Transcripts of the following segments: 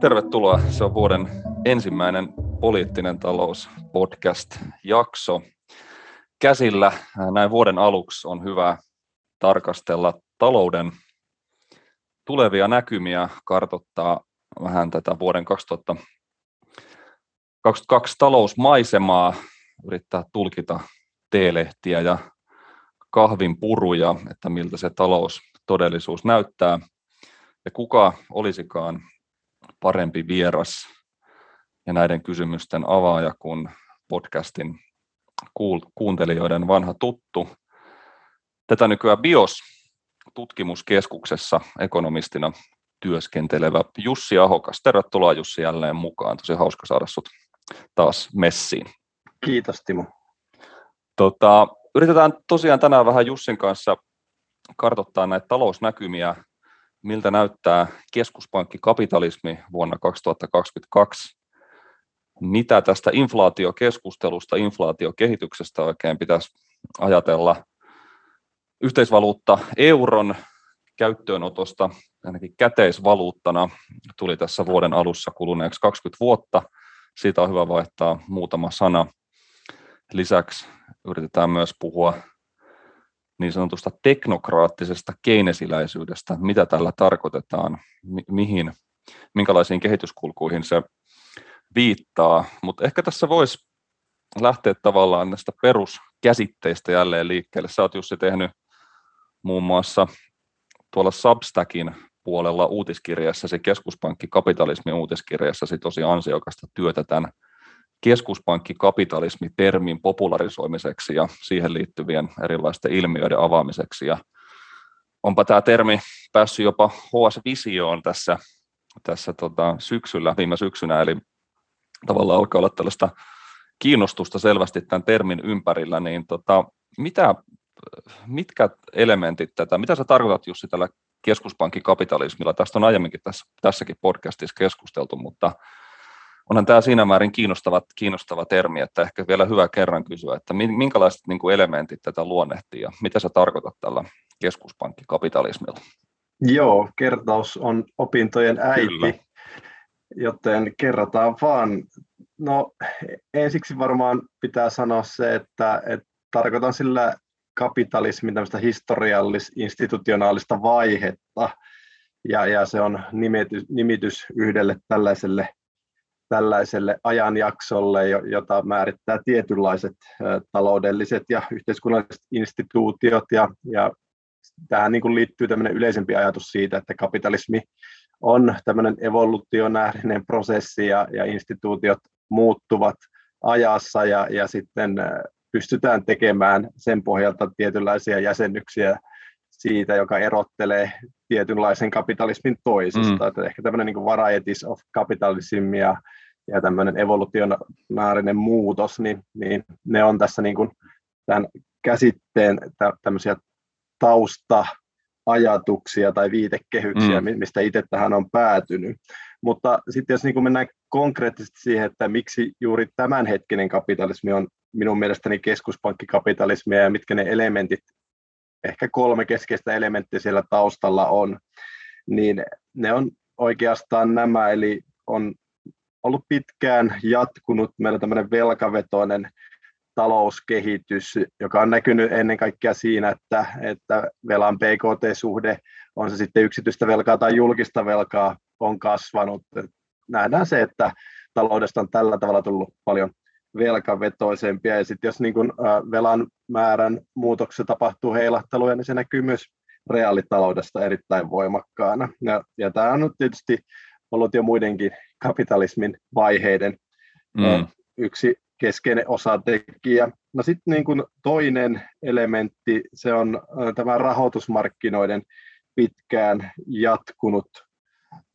Tervetuloa. Se on vuoden ensimmäinen poliittinen talous podcast-jakso. Käsillä näin vuoden aluksi on hyvä tarkastella talouden tulevia näkymiä, kartottaa vähän tätä vuoden 2022 talousmaisemaa, yrittää tulkita teelehtiä ja kahvin puruja, että miltä se taloustodellisuus näyttää ja kuka olisikaan parempi vieras ja näiden kysymysten avaaja kuin podcastin kuuntelijoiden vanha tuttu. Tätä nykyään BIOS tutkimuskeskuksessa ekonomistina työskentelevä Jussi Ahokas. Tervetuloa Jussi jälleen mukaan. Tosi hauska saada sinut taas messiin. Kiitos Timo. Tota, yritetään tosiaan tänään vähän Jussin kanssa kartoittaa näitä talousnäkymiä miltä näyttää keskuspankkikapitalismi vuonna 2022, mitä tästä inflaatiokeskustelusta, inflaatiokehityksestä oikein pitäisi ajatella yhteisvaluutta euron käyttöönotosta, ainakin käteisvaluuttana, tuli tässä vuoden alussa kuluneeksi 20 vuotta. Siitä on hyvä vaihtaa muutama sana. Lisäksi yritetään myös puhua niin sanotusta teknokraattisesta keinesiläisyydestä, mitä tällä tarkoitetaan, mi- mihin, minkälaisiin kehityskulkuihin se viittaa, mutta ehkä tässä voisi lähteä tavallaan näistä peruskäsitteistä jälleen liikkeelle. Sä oot Jussi tehnyt muun muassa tuolla Substackin puolella uutiskirjassasi, keskuspankkikapitalismin uutiskirjassasi tosi ansiokasta työtä tämän keskuspankkikapitalismi-termin popularisoimiseksi ja siihen liittyvien erilaisten ilmiöiden avaamiseksi. Ja onpa tämä termi päässyt jopa HS-visioon tässä, tässä tota syksyllä, viime syksynä, eli tavallaan alkaa olla tällaista kiinnostusta selvästi tämän termin ympärillä, niin tota, mitä, mitkä elementit tätä, mitä sä tarkoitat Jussi tällä keskuspankkikapitalismilla? Tästä on aiemminkin tässä, tässäkin podcastissa keskusteltu, mutta onhan tämä siinä määrin kiinnostava, kiinnostava termi, että ehkä vielä hyvä kerran kysyä, että minkälaiset niin kuin elementit tätä luonnehtii ja mitä sä tarkoitat tällä keskuspankkikapitalismilla? Joo, kertaus on opintojen äiti, Kyllä. joten kerrataan vaan. No ensiksi varmaan pitää sanoa se, että, että tarkoitan sillä kapitalismin tämmöistä historiallis-institutionaalista vaihetta, ja, ja se on nimitys, nimitys yhdelle tällaiselle tällaiselle ajanjaksolle, jota määrittää tietynlaiset taloudelliset ja yhteiskunnalliset instituutiot. Ja, ja tähän niin kuin liittyy tämmöinen yleisempi ajatus siitä, että kapitalismi on tämmöinen evolutionäärinen prosessi ja, ja instituutiot muuttuvat ajassa ja, ja sitten pystytään tekemään sen pohjalta tietynlaisia jäsennyksiä siitä, joka erottelee tietynlaisen kapitalismin toisesta. Mm. Että ehkä tämmöinen niin varieties of capitalism ja, ja tämmöinen evolutionaarinen muutos, niin, niin ne on tässä niin kuin tämän käsitteen tämmöisiä tausta-ajatuksia tai viitekehyksiä, mm. mistä itse tähän on päätynyt. Mutta sitten jos niin kuin mennään konkreettisesti siihen, että miksi juuri tämänhetkinen kapitalismi on minun mielestäni keskuspankkikapitalismia ja mitkä ne elementit ehkä kolme keskeistä elementtiä siellä taustalla on, niin ne on oikeastaan nämä, eli on ollut pitkään jatkunut meillä tämmöinen velkavetoinen talouskehitys, joka on näkynyt ennen kaikkea siinä, että, että velan PKT-suhde, on se sitten yksityistä velkaa tai julkista velkaa, on kasvanut. Nähdään se, että taloudesta on tällä tavalla tullut paljon velkavetoisempia. Ja sitten jos niin kun, velan määrän muutoksessa tapahtuu heilahteluja, niin se näkyy myös reaalitaloudesta erittäin voimakkaana. Ja, ja tämä on nyt tietysti ollut jo muidenkin kapitalismin vaiheiden mm. yksi keskeinen osatekijä. No sitten niin kun toinen elementti, se on tämä rahoitusmarkkinoiden pitkään jatkunut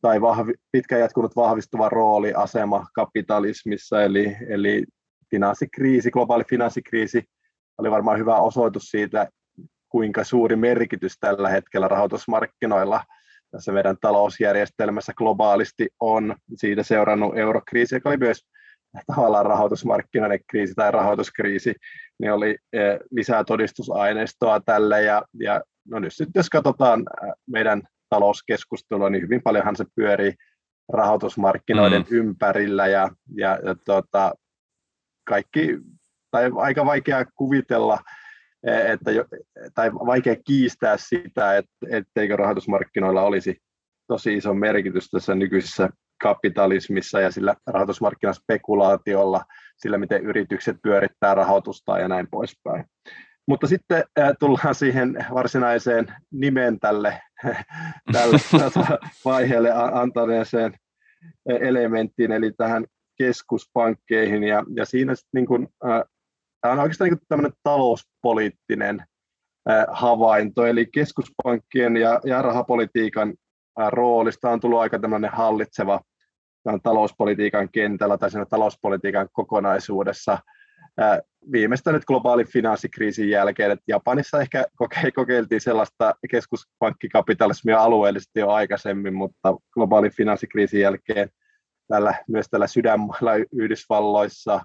tai vahvi, pitkään jatkunut vahvistuva rooli, asema kapitalismissa, eli, eli finanssikriisi, globaali finanssikriisi oli varmaan hyvä osoitus siitä, kuinka suuri merkitys tällä hetkellä rahoitusmarkkinoilla tässä meidän talousjärjestelmässä globaalisti on. Siitä seurannut eurokriisi, joka oli myös tavallaan rahoitusmarkkinoiden kriisi tai rahoituskriisi, niin oli eh, lisää todistusaineistoa tälle. Ja, ja no nyt jos katsotaan eh, meidän talouskeskustelua, niin hyvin paljonhan se pyörii rahoitusmarkkinoiden mm. ympärillä ja, ja, ja tuota, kaikki, tai aika vaikea kuvitella, e, että, tai vaikea kiistää sitä, että, etteikö rahoitusmarkkinoilla olisi tosi iso merkitys tässä nykyisessä kapitalismissa ja sillä rahoitusmarkkinaspekulaatiolla, sillä miten yritykset pyörittää rahoitusta ja näin poispäin. Mutta sitten äh, tullaan siihen varsinaiseen nimen tälle, tälle vaiheelle antaneeseen elementtiin, eli tähän keskuspankkeihin. Ja, ja siinä sitten niin kuin, äh, tämä on oikeastaan niin tämmöinen talouspoliittinen äh, havainto, eli keskuspankkien ja, ja rahapolitiikan äh, roolista on tullut aika tämmöinen hallitseva talouspolitiikan kentällä tai siinä talouspolitiikan kokonaisuudessa viimeistä nyt globaalin finanssikriisin jälkeen, että Japanissa ehkä kokeiltiin sellaista keskuspankkikapitalismia alueellisesti jo aikaisemmin, mutta globaalin finanssikriisin jälkeen tällä, myös tällä sydänmailla Yhdysvalloissa,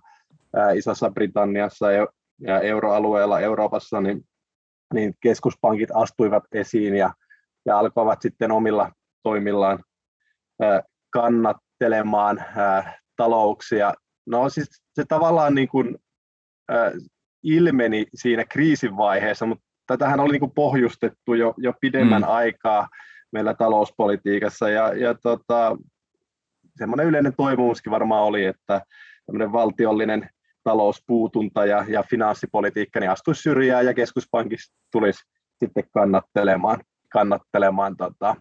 Isossa Britanniassa ja, ja euroalueella Euroopassa, niin, niin keskuspankit astuivat esiin ja, ja alkoivat sitten omilla toimillaan kannattelemaan talouksia. No siis se tavallaan niin kuin ilmeni siinä kriisin vaiheessa, mutta tätähän oli niin pohjustettu jo, jo pidemmän mm. aikaa meillä talouspolitiikassa ja, ja tota, semmoinen yleinen toivomuskin varmaan oli, että tämmöinen valtiollinen talouspuutunta ja, ja finanssipolitiikka niin astuisi syrjään ja keskuspankista tulisi sitten kannattelemaan, kannattelemaan tota,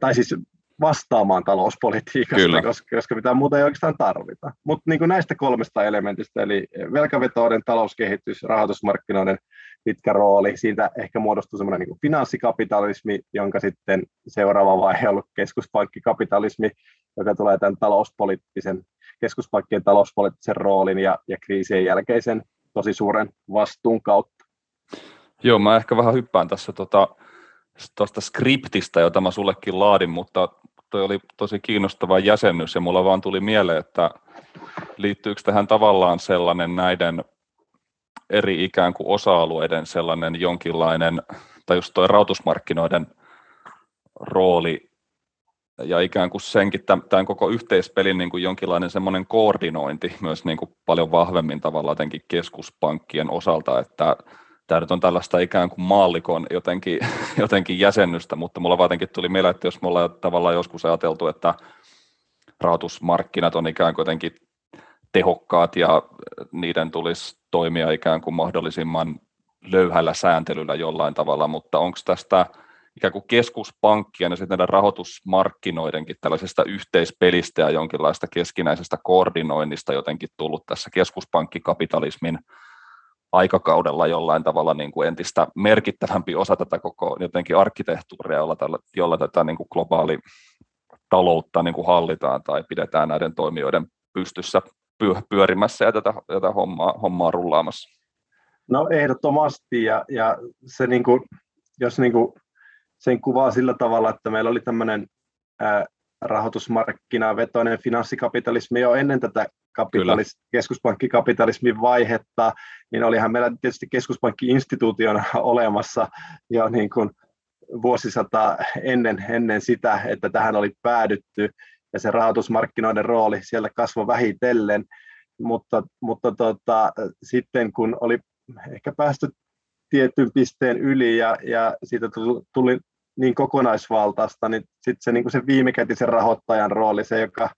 tai siis vastaamaan talouspolitiikasta, Kyllä. koska, koska mitään muuta ei oikeastaan tarvita. Mutta niin näistä kolmesta elementistä, eli velkavetoiden talouskehitys, rahoitusmarkkinoiden pitkä rooli, siitä ehkä muodostuu semmoinen niin finanssikapitalismi, jonka sitten seuraava vaihe on ollut keskuspankkikapitalismi, joka tulee tämän talouspoliittisen, keskuspankkien talouspoliittisen roolin ja, ja kriisien jälkeisen tosi suuren vastuun kautta. Joo, mä ehkä vähän hyppään tässä tuota, tuosta skriptistä, jota mä sullekin laadin, mutta toi oli tosi kiinnostava jäsennys ja mulla vaan tuli mieleen, että liittyykö tähän tavallaan sellainen näiden eri ikään kuin osa-alueiden sellainen jonkinlainen, tai just toi rautusmarkkinoiden rooli ja ikään kuin senkin tämän koko yhteispelin niin kuin jonkinlainen semmoinen koordinointi myös niin kuin paljon vahvemmin tavallaan jotenkin keskuspankkien osalta, että tämä nyt on tällaista ikään kuin maallikon jotenkin, jotenkin jäsennystä, mutta mulla jotenkin tuli mieleen, että jos me ollaan tavallaan joskus ajateltu, että rahoitusmarkkinat on ikään kuin jotenkin tehokkaat ja niiden tulisi toimia ikään kuin mahdollisimman löyhällä sääntelyllä jollain tavalla, mutta onko tästä ikään kuin keskuspankkien ja sitten näiden rahoitusmarkkinoidenkin tällaisesta yhteispelistä ja jonkinlaista keskinäisestä koordinoinnista jotenkin tullut tässä keskuspankkikapitalismin aikakaudella jollain tavalla niin kuin entistä merkittävämpi osa tätä koko jotenkin arkkitehtuuria, jolla, tällä, jolla tätä niin kuin globaali taloutta niin kuin hallitaan tai pidetään näiden toimijoiden pystyssä pyörimässä ja tätä, tätä hommaa, hommaa rullaamassa. No ehdottomasti. Ja, ja se niin kuin, jos niin kuin sen kuvaa sillä tavalla, että meillä oli tämmöinen ää, rahoitusmarkkinavetoinen finanssikapitalismi jo ennen tätä kapitalis- keskuspankkikapitalismin vaihetta, niin olihan meillä tietysti keskuspankki-instituutiona olemassa jo niin kuin vuosisata ennen, ennen sitä, että tähän oli päädytty, ja se rahoitusmarkkinoiden rooli siellä kasvoi vähitellen, mutta, mutta tota, sitten kun oli ehkä päästy tietyn pisteen yli ja, ja siitä tuli, tuli niin kokonaisvaltaista, niin sitten se, niin se viimekätisen rahoittajan rooli, se joka,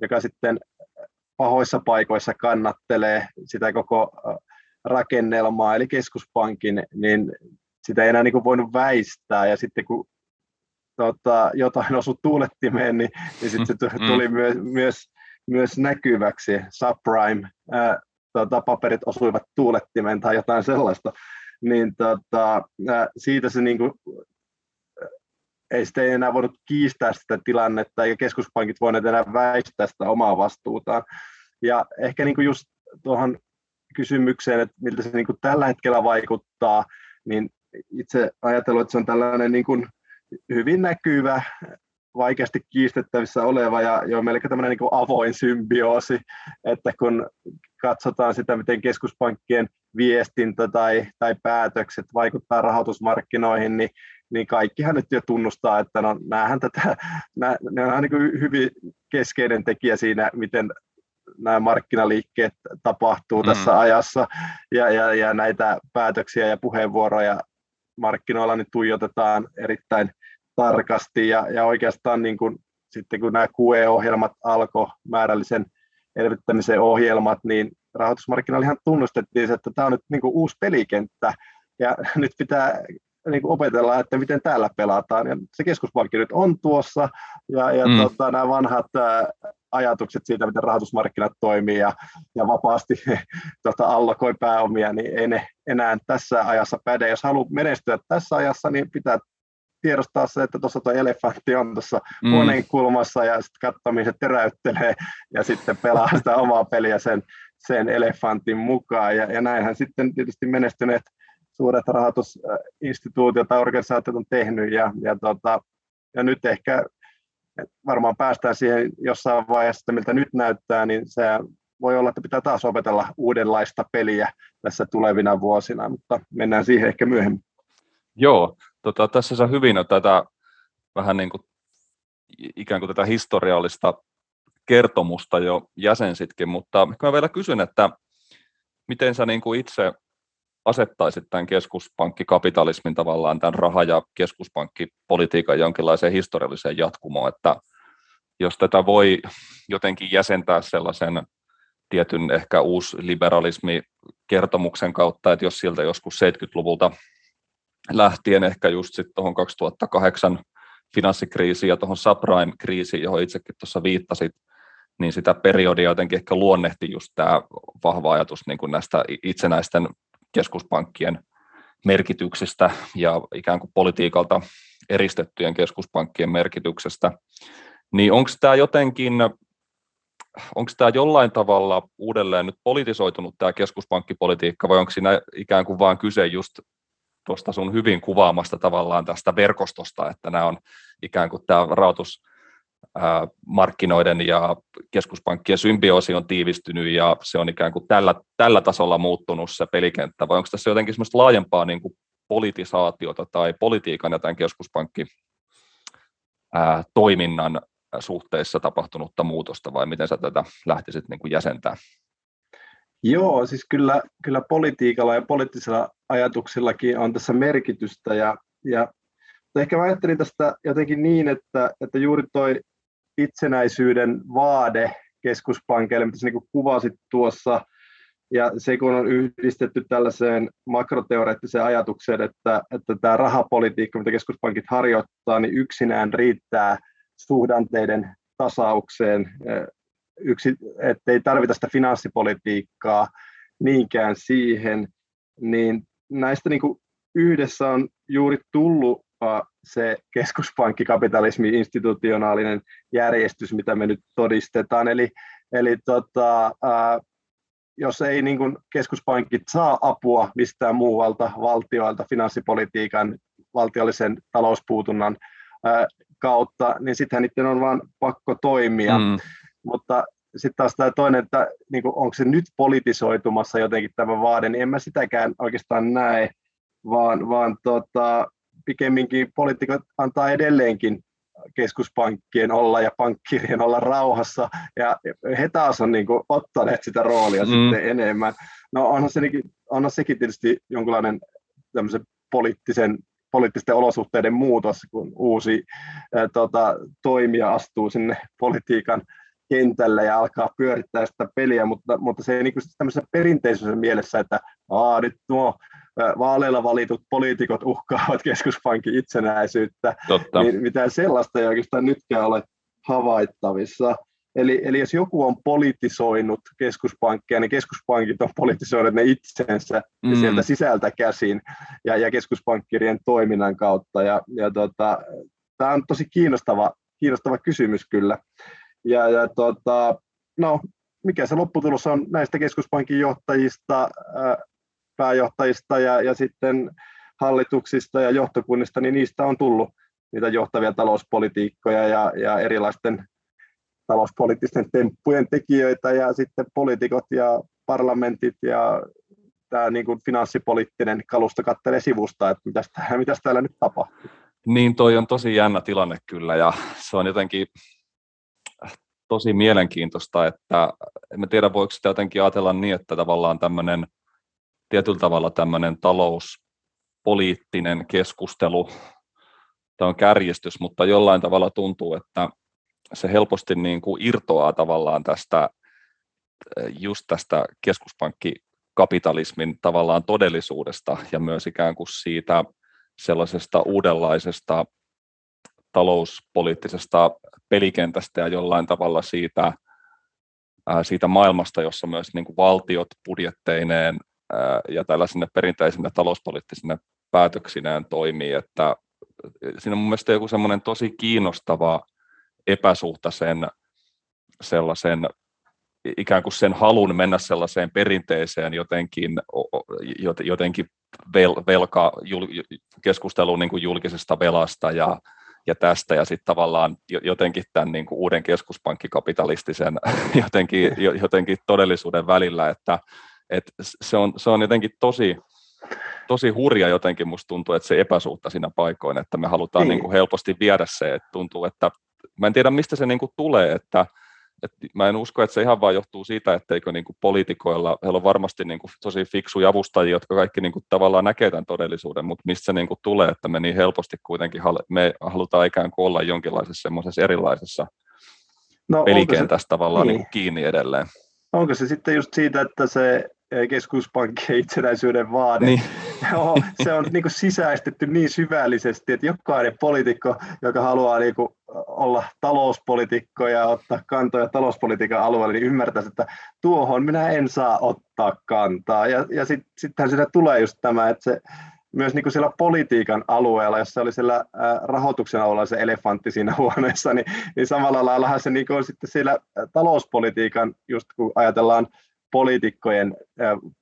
joka sitten pahoissa paikoissa kannattelee sitä koko rakennelmaa, eli keskuspankin, niin sitä ei enää niin kuin voinut väistää, ja sitten kun tota, jotain osui tuulettimeen, niin, niin sitten se mm. tuli mm. myös, myös, myös näkyväksi. Subprime ää, tota, paperit osuivat tuulettimeen tai jotain sellaista, niin tota, ää, siitä se niin kuin, ei sitten enää voinut kiistää sitä tilannetta, eikä keskuspankit voineet enää väistää sitä omaa vastuutaan. Ja ehkä niin kuin just tuohon kysymykseen, että miltä se niin kuin tällä hetkellä vaikuttaa, niin itse ajatellut, että se on tällainen niin kuin hyvin näkyvä, vaikeasti kiistettävissä oleva ja jo melkein tämmöinen niin avoin symbioosi, että kun katsotaan sitä, miten keskuspankkien viestintä tai, tai päätökset vaikuttaa rahoitusmarkkinoihin, niin, niin kaikkihan nyt jo tunnustaa, että no, näähän tätä, nää, ne on niin hyvin keskeinen tekijä siinä, miten nämä markkinaliikkeet tapahtuu mm. tässä ajassa ja, ja, ja näitä päätöksiä ja puheenvuoroja markkinoilla nyt tuijotetaan erittäin tarkasti ja, ja oikeastaan niin kuin, sitten kun nämä QE-ohjelmat alkoi, määrällisen elvyttämisen ohjelmat, niin rahoitusmarkkinoilla ihan tunnustettiin, että tämä on nyt niin kuin uusi pelikenttä. Ja nyt pitää niin kuin opetella, että miten täällä pelataan. Ja se keskuspankki nyt on tuossa, ja, ja mm. tota, nämä vanhat ää, ajatukset siitä, miten rahoitusmarkkinat toimii ja, ja vapaasti tota, allokoi pääomia, niin ei ne enää tässä ajassa päde. Jos haluaa menestyä tässä ajassa, niin pitää tiedostaa se, että tuossa tuo elefantti on tuossa mm. huoneen kulmassa ja sitten katsoa, se teräyttelee ja sitten pelaa sitä omaa peliä sen, sen elefantin mukaan. Ja, ja näinhän sitten tietysti menestyneet suuret rahoitusinstituutiot tai organisaatiot on tehnyt ja, ja, tota, ja nyt ehkä varmaan päästään siihen jossain vaiheessa, miltä nyt näyttää, niin se voi olla, että pitää taas opetella uudenlaista peliä tässä tulevina vuosina, mutta mennään siihen ehkä myöhemmin. Joo, tota, tässä sä hyvin on tätä vähän niin kuin ikään kuin tätä historiallista kertomusta jo jäsensitkin, mutta mä vielä kysyn, että miten sä niin kuin itse asettaisit tämän keskuspankkikapitalismin tavallaan tämän raha- ja keskuspankkipolitiikan jonkinlaiseen historialliseen jatkumoon, että jos tätä voi jotenkin jäsentää sellaisen tietyn ehkä uusi liberalismi kertomuksen kautta, että jos sieltä joskus 70-luvulta lähtien ehkä just sitten tuohon 2008 finanssikriisiin ja tuohon subprime-kriisiin, johon itsekin tuossa viittasit, niin sitä periodia jotenkin ehkä luonnehti just tämä vahva ajatus niin kuin näistä itsenäisten keskuspankkien merkityksestä ja ikään kuin politiikalta eristettyjen keskuspankkien merkityksestä, niin onko tämä jotenkin, onko tämä jollain tavalla uudelleen nyt politisoitunut tämä keskuspankkipolitiikka vai onko siinä ikään kuin vain kyse just tuosta sun hyvin kuvaamasta tavallaan tästä verkostosta, että nämä on ikään kuin tämä rahoitus markkinoiden ja keskuspankkien symbioosi on tiivistynyt ja se on ikään kuin tällä, tällä tasolla muuttunut se pelikenttä, vai onko tässä jotenkin semmoista laajempaa niin kuin politisaatiota tai politiikan ja tämän keskuspankki toiminnan suhteessa tapahtunutta muutosta, vai miten sä tätä lähtisit niin kuin jäsentää? Joo, siis kyllä, kyllä politiikalla ja poliittisilla ajatuksillakin on tässä merkitystä, ja, ja ehkä mä ajattelin tästä jotenkin niin, että, että juuri toi itsenäisyyden vaade keskuspankeille, mitä sä niin kuvasit tuossa, ja se kun on yhdistetty tällaiseen makroteoreettiseen ajatukseen, että, että tämä rahapolitiikka, mitä keskuspankit harjoittaa, niin yksinään riittää suhdanteiden tasaukseen, yksi, ettei tarvita sitä finanssipolitiikkaa niinkään siihen, niin näistä niin kuin yhdessä on juuri tullut se keskuspankkikapitalismi, institutionaalinen järjestys, mitä me nyt todistetaan. Eli, eli tota, ää, jos ei niin kuin keskuspankit saa apua mistään muualta valtioilta finanssipolitiikan, valtiollisen talouspuutunnan ää, kautta, niin sittenhän niiden on vaan pakko toimia. Mm. Mutta sitten taas tämä toinen, että niin kuin, onko se nyt politisoitumassa jotenkin tämä vaade, niin en mä sitäkään oikeastaan näe, vaan, vaan tota, pikemminkin poliitikot antaa edelleenkin keskuspankkien olla ja pankkirien olla rauhassa, ja he taas on niin kuin ottaneet sitä roolia mm. sitten enemmän. No onhan, se, onhan sekin tietysti jonkinlainen poliittisen, poliittisten olosuhteiden muutos, kun uusi ää, tota, toimija astuu sinne politiikan kentälle ja alkaa pyörittää sitä peliä, mutta, mutta se ei niin tämmöisessä perinteisessä mielessä, että Aa, nyt nuo vaaleilla valitut poliitikot uhkaavat keskuspankin itsenäisyyttä, Totta. niin mitään sellaista ei oikeastaan nytkään ole havaittavissa. Eli, eli jos joku on politisoinut keskuspankkeja, niin keskuspankit on politisoinut ne itsensä mm. sieltä sisältä käsin ja, ja keskuspankkirien toiminnan kautta. Ja, ja tota, Tämä on tosi kiinnostava, kiinnostava kysymys kyllä. Ja, ja tota, no, mikä se lopputulos on näistä keskuspankin johtajista, pääjohtajista ja, ja sitten hallituksista ja johtokunnista, niin niistä on tullut niitä johtavia talouspolitiikkoja ja, ja erilaisten talouspoliittisten temppujen tekijöitä ja sitten poliitikot ja parlamentit ja tämä niin kuin finanssipoliittinen kalusto kattelee sivusta, että mitäs, mitäs täällä nyt tapahtuu. Niin, toi on tosi jännä tilanne kyllä ja se on jotenkin tosi mielenkiintoista, että en tiedä voiko sitä jotenkin ajatella niin, että tavallaan tämmöinen tietyllä tavalla tämmöinen talouspoliittinen keskustelu, tämä on kärjistys, mutta jollain tavalla tuntuu, että se helposti niin kuin irtoaa tavallaan tästä just tästä keskuspankkikapitalismin tavallaan todellisuudesta ja myös ikään kuin siitä sellaisesta uudenlaisesta talouspoliittisesta pelikentästä ja jollain tavalla siitä, siitä maailmasta, jossa myös niin kuin valtiot budjetteineen ja tällaisine perinteisinä talouspoliittisine päätöksineen toimii, että siinä on mun mielestä joku semmoinen tosi kiinnostava epäsuhta sen sellaisen ikään kuin sen halun mennä sellaiseen perinteiseen jotenkin, jotenkin vel, velka, jul, keskusteluun niin kuin julkisesta velasta ja, ja tästä ja sitten tavallaan jotenkin tämän niin kuin uuden keskuspankkikapitalistisen jotenkin, jotenkin todellisuuden välillä, että, että se, on, se on jotenkin tosi, tosi hurja jotenkin musta tuntuu, että se epäsuhta siinä paikoin, että me halutaan niin. Niin kuin helposti viedä se, että tuntuu, että mä en tiedä mistä se niin kuin tulee, että et mä en usko, että se ihan vaan johtuu siitä, etteikö niin kuin poliitikoilla, heillä on varmasti niin kuin tosi fiksuja avustajia, jotka kaikki niin kuin tavallaan näkee tämän todellisuuden, mutta mistä se niin kuin tulee, että me niin helposti kuitenkin me halutaan ikään kuin olla jonkinlaisessa semmoisessa erilaisessa no, pelikentässä se, tavallaan niin. Niin kiinni edelleen. Onko se sitten just siitä, että se keskuspankkien itsenäisyyden vaade. Niin. Joo, se on niin kuin sisäistetty niin syvällisesti, että jokainen poliitikko, joka haluaa niin kuin olla talouspolitiikko ja ottaa kantoja talouspolitiikan alueelle, niin ymmärtäisi, että tuohon minä en saa ottaa kantaa. Ja, ja sitten sittenhän siinä tulee just tämä, että se myös niin kuin siellä politiikan alueella, jossa oli siellä rahoituksen alueella se elefantti siinä huoneessa, niin, niin samalla lailla se niin on sitten siellä talouspolitiikan, just kun ajatellaan poliitikkojen,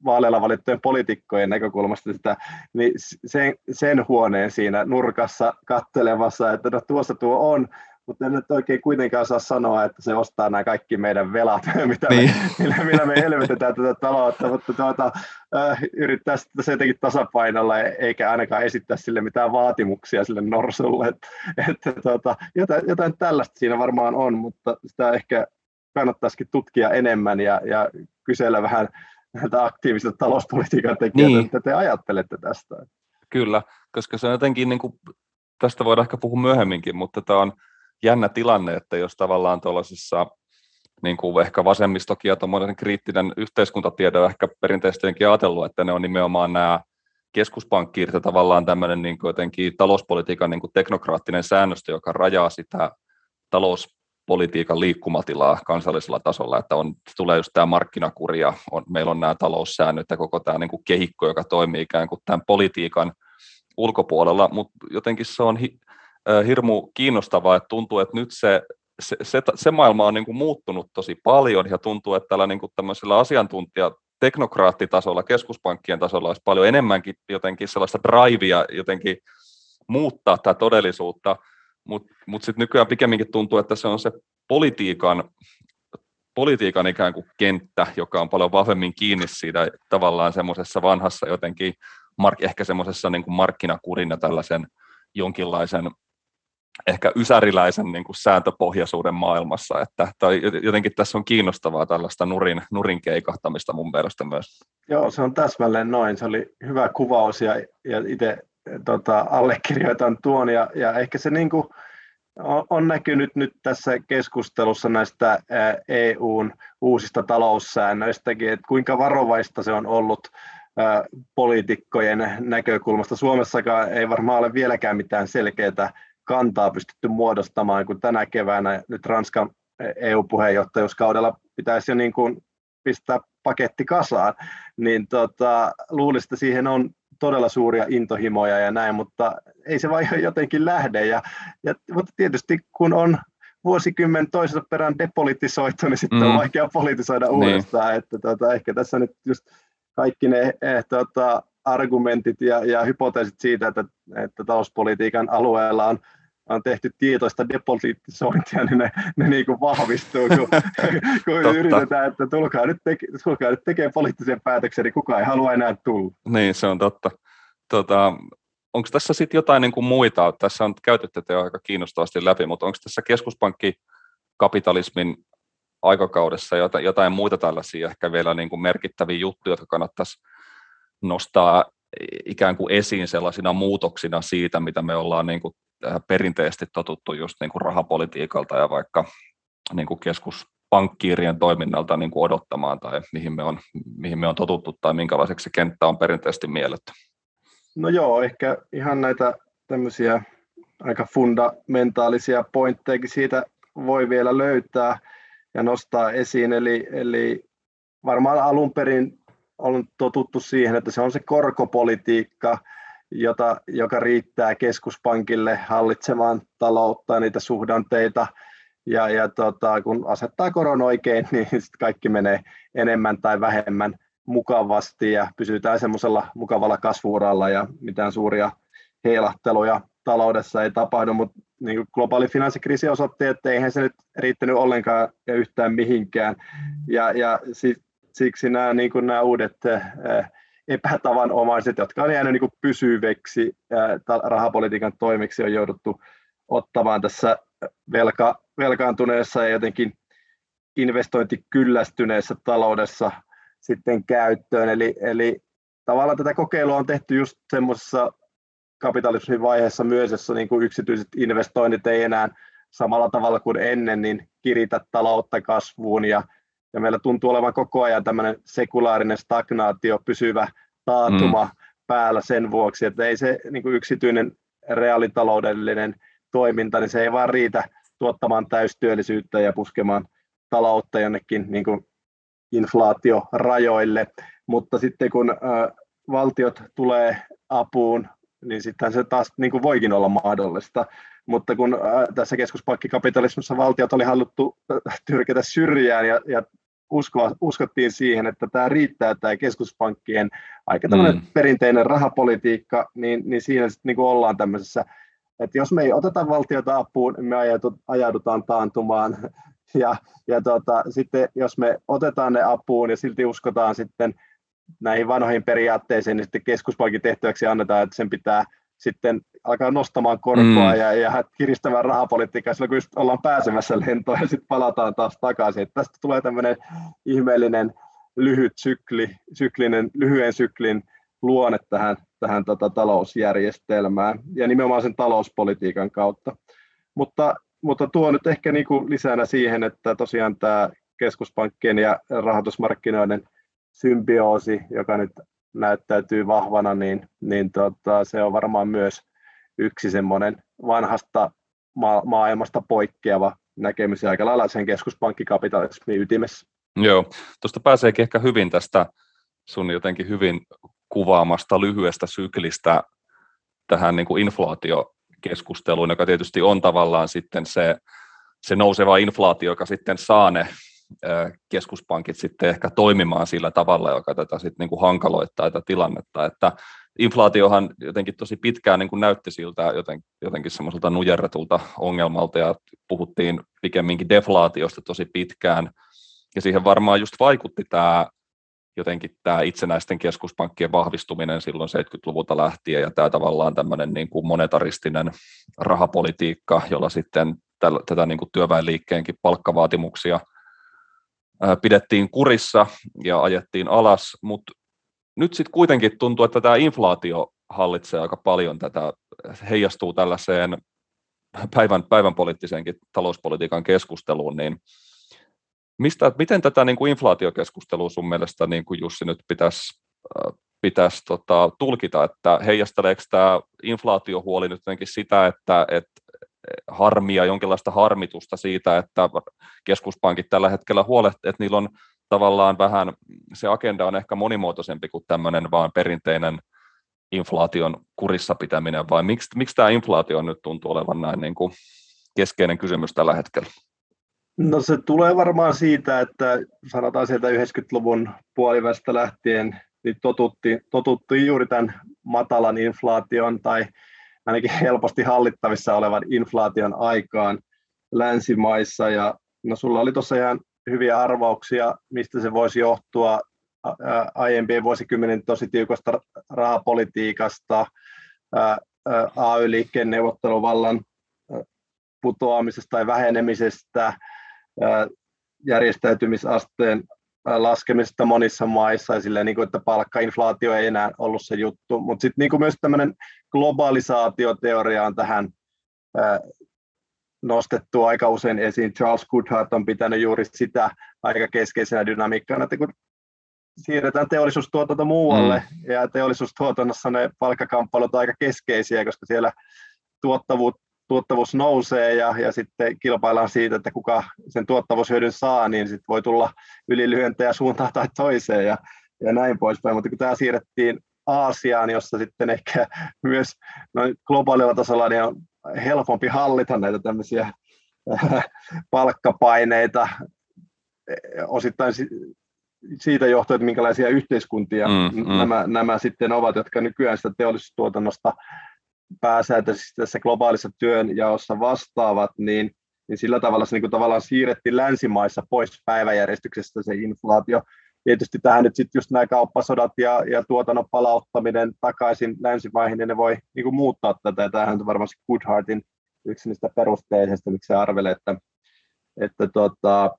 vaaleilla valittujen poliitikkojen näkökulmasta sitä, niin sen, sen huoneen siinä nurkassa kattelemassa, että no tuossa tuo on, mutta en nyt oikein kuitenkaan saa sanoa, että se ostaa nämä kaikki meidän velat, mitä niin. me, millä, millä me elvytetään tätä taloutta, mutta tuota, äh, yrittää sitten se jotenkin tasapainolla, eikä ainakaan esittää sille mitään vaatimuksia sille norsulle, että, että tuota, jotain, jotain tällaista siinä varmaan on, mutta sitä ehkä kannattaisikin tutkia enemmän ja, ja kysellä vähän näiltä aktiivisilta talouspolitiikan tekijöiltä, niin. että te ajattelette tästä. Kyllä, koska se on jotenkin, niin kuin, tästä voidaan ehkä puhua myöhemminkin, mutta tämä on jännä tilanne, että jos tavallaan tuollaisessa niin kuin ehkä vasemmistokin ja tuommoinen kriittinen yhteiskuntatiede on ehkä perinteisesti ajatellut, että ne on nimenomaan nämä keskuspankkiirit ja tavallaan tämmöinen niin kuin jotenkin talouspolitiikan niin kuin teknokraattinen säännöstö, joka rajaa sitä talous, politiikan liikkumatilaa kansallisella tasolla, että on, tulee just tämä markkinakuri ja on, meillä on nämä taloussäännöt ja koko tämä niin kuin kehikko, joka toimii ikään kuin tämän politiikan ulkopuolella, mutta jotenkin se on hi, äh, hirmu kiinnostavaa, että tuntuu, että nyt se, se, se, se maailma on niin kuin muuttunut tosi paljon ja tuntuu, että tällä niin kuin tämmöisellä asiantuntija teknokraattitasolla, keskuspankkien tasolla olisi paljon enemmänkin jotenkin sellaista drivea jotenkin muuttaa tätä todellisuutta, mutta mut sitten nykyään pikemminkin tuntuu, että se on se politiikan, politiikan ikään kuin kenttä, joka on paljon vahvemmin kiinni siitä tavallaan semmoisessa vanhassa jotenkin, mark, ehkä semmoisessa niin kuin markkinakurin ja tällaisen jonkinlaisen ehkä ysäriläisen niin kuin sääntöpohjaisuuden maailmassa, että tai jotenkin tässä on kiinnostavaa tällaista nurin, nurin keikahtamista mun mielestä myös. Joo, se on täsmälleen noin, se oli hyvä kuvaus ja, ja itse tota, allekirjoitan tuon ja, ja ehkä se niin kuin, on, on näkynyt nyt tässä keskustelussa näistä EUn uusista taloussäännöistäkin, että kuinka varovaista se on ollut poliitikkojen näkökulmasta. Suomessakaan ei varmaan ole vieläkään mitään selkeää kantaa pystytty muodostamaan, kun tänä keväänä nyt Ranskan EU-puheenjohtajuuskaudella pitäisi jo niin kuin pistää paketti kasaan, niin tota, luulisin, että siihen on todella suuria intohimoja ja näin, mutta ei se vaan jotenkin lähde. Ja, ja, mutta tietysti kun on vuosikymmen toisessa perään depolitisoitu, niin sitten mm. on vaikea politisoida niin. uudestaan. Että tota, ehkä tässä nyt just kaikki ne eh, tota, argumentit ja, ja hypoteesit siitä, että, että talouspolitiikan alueella on on tehty tietoista depositisointia, niin ne, ne niin kuin vahvistuu, kun, kun yritetään, että tulkaa nyt, teke, tulkaa nyt tekemään poliittisen päätöksen, niin kukaan ei halua enää tulla. Niin, se on totta. Tota, onko tässä sitten jotain niin kuin muita, tässä on käyty tätä jo aika kiinnostavasti läpi, mutta onko tässä keskuspankkikapitalismin aikakaudessa jotain, jotain muita tällaisia ehkä vielä niin kuin merkittäviä juttuja, jotka kannattaisi nostaa ikään kuin esiin sellaisina muutoksina siitä, mitä me ollaan niin kuin perinteisesti totuttu just niin kuin rahapolitiikalta ja vaikka niin kuin keskuspankkiirien toiminnalta niin kuin odottamaan tai mihin me, on, mihin me on totuttu tai minkälaiseksi se kenttä on perinteisesti mielletty? No joo, ehkä ihan näitä tämmöisiä aika fundamentaalisia pointteja siitä voi vielä löytää ja nostaa esiin. Eli, eli varmaan alun perin on totuttu siihen, että se on se korkopolitiikka, jota, joka riittää keskuspankille hallitsemaan taloutta ja niitä suhdanteita. Ja, ja tota, kun asettaa koron oikein, niin sit kaikki menee enemmän tai vähemmän mukavasti ja pysytään semmoisella mukavalla kasvuuralla ja mitään suuria heilahteluja taloudessa ei tapahdu, mutta niin globaali finanssikriisi osoitti, että eihän se nyt riittänyt ollenkaan ja yhtään mihinkään. Ja, ja siksi nämä, niin kuin nämä uudet äh, epätavanomaiset, jotka on jäänyt niin pysyviksi äh, rahapolitiikan toimiksi, on jouduttu ottamaan tässä velka, velkaantuneessa ja jotenkin investointikyllästyneessä taloudessa sitten käyttöön. Eli, eli tavallaan tätä kokeilua on tehty just semmoisessa kapitalismin vaiheessa myös, jossa niin kuin yksityiset investoinnit ei enää samalla tavalla kuin ennen, niin kiritä taloutta kasvuun ja, ja meillä tuntuu olevan koko ajan tämmöinen sekulaarinen stagnaatio, pysyvä taatuma mm. päällä sen vuoksi, että ei se niin kuin yksityinen reaalitaloudellinen toiminta, niin se ei vaan riitä tuottamaan täystyöllisyyttä ja puskemaan taloutta jonnekin niin kuin inflaatiorajoille, mutta sitten kun valtiot tulee apuun, niin sitten se taas niin kuin voikin olla mahdollista. Mutta kun tässä keskuspankkikapitalismissa valtiot oli haluttu tyrkätä syrjään ja, ja uskoa, uskottiin siihen, että tämä riittää, tämä keskuspankkien aika mm. perinteinen rahapolitiikka, niin, niin siinä sitten niin ollaan tämmöisessä, että jos me ei oteta valtiota apuun, niin me ajaudutaan taantumaan ja, ja tota, sitten jos me otetaan ne apuun ja silti uskotaan sitten näihin vanhoihin periaatteisiin, niin sitten keskuspankin tehtäväksi annetaan, että sen pitää sitten alkaa nostamaan korkoa mm. ja, ja kiristämään rahapolitiikkaa silloin, kun just ollaan pääsemässä lentoon ja sitten palataan taas takaisin. Että tästä tulee tämmöinen ihmeellinen lyhyt sykli, syklinen, lyhyen syklin luonne tähän, tähän tota, talousjärjestelmään ja nimenomaan sen talouspolitiikan kautta. Mutta mutta tuo nyt ehkä niin kuin lisänä siihen, että tosiaan tämä keskuspankkien ja rahoitusmarkkinoiden symbioosi, joka nyt näyttäytyy vahvana, niin, niin tota, se on varmaan myös yksi semmoinen vanhasta ma- maailmasta poikkeava näkemys aika lailla sen keskuspankkikapitalismin ytimessä. Joo, tuosta pääseekin ehkä hyvin tästä sun jotenkin hyvin kuvaamasta lyhyestä syklistä tähän niin kuin inflaatio keskusteluun, joka tietysti on tavallaan sitten se, se nouseva inflaatio, joka sitten saa ne keskuspankit sitten ehkä toimimaan sillä tavalla, joka tätä sitten niin kuin hankaloittaa tätä tilannetta, että inflaatiohan jotenkin tosi pitkään niin kuin näytti siltä joten, jotenkin semmoiselta nujerretulta ongelmalta ja puhuttiin pikemminkin deflaatiosta tosi pitkään. Ja siihen varmaan just vaikutti tämä jotenkin tämä itsenäisten keskuspankkien vahvistuminen silloin 70-luvulta lähtien ja tämä tavallaan tämmöinen niin kuin monetaristinen rahapolitiikka, jolla sitten tätä niin kuin työväenliikkeenkin palkkavaatimuksia pidettiin kurissa ja ajettiin alas, mutta nyt sitten kuitenkin tuntuu, että tämä inflaatio hallitsee aika paljon tätä, heijastuu tällaiseen päivän, päivän poliittiseenkin talouspolitiikan keskusteluun, niin Mistä, miten tätä niin kuin inflaatiokeskustelua sun mielestä niin kuin Jussi nyt pitäisi pitäisi tota, tulkita, että heijasteleeko tämä inflaatiohuoli nyt jotenkin sitä, että, että harmia, jonkinlaista harmitusta siitä, että keskuspankit tällä hetkellä huolehtivat, että niillä on tavallaan vähän, se agenda on ehkä monimuotoisempi kuin tämmöinen vaan perinteinen inflaation kurissa pitäminen, vai miksi, miksi tämä inflaatio nyt tuntuu olevan näin niin kuin keskeinen kysymys tällä hetkellä? No se tulee varmaan siitä, että sanotaan sieltä 90-luvun puolivästä lähtien niin totuttiin, totuttiin juuri tämän matalan inflaation tai ainakin helposti hallittavissa olevan inflaation aikaan länsimaissa. Ja no sulla oli tuossa ihan hyviä arvauksia, mistä se voisi johtua aiempien vuosikymmenen tosi tiukasta rahapolitiikasta, AY-liikkeen neuvotteluvallan putoamisesta tai vähenemisestä, järjestäytymisasteen laskemisesta monissa maissa ja silleen, niin kuin, että palkkainflaatio ei enää ollut se juttu, mutta sitten niin myös tämmöinen globalisaatioteoria on tähän nostettu aika usein esiin. Charles Goodhart on pitänyt juuri sitä aika keskeisenä dynamiikkana, että kun siirretään teollisuustuotanto muualle mm. ja teollisuustuotannossa ne palkkakamppailut on aika keskeisiä, koska siellä tuottavuus, tuottavuus nousee ja, ja sitten kilpaillaan siitä, että kuka sen tuottavuushyödyn saa, niin sitten voi tulla ylilyöntejä suuntaan tai toiseen ja, ja näin poispäin. Mutta kun tämä siirrettiin Aasiaan, jossa sitten ehkä myös noin globaalilla tasolla niin on helpompi hallita näitä tämmöisiä palkkapaineita osittain siitä johtuen, että minkälaisia yhteiskuntia mm, mm. Nämä, nämä sitten ovat, jotka nykyään sitä teollisuustuotannosta pääsääntöisesti tässä globaalissa työnjaossa vastaavat, niin, niin sillä tavalla se niin kuin tavallaan siirrettiin länsimaissa pois päiväjärjestyksestä se inflaatio. Tietysti tähän nyt sitten just nämä kauppasodat ja, ja tuotannon palauttaminen takaisin länsimaihin, niin ne voi niin kuin muuttaa tätä. Tämähän on varmasti Goodhartin yksi niistä perusteisista, miksi se arvelee, että, että tota,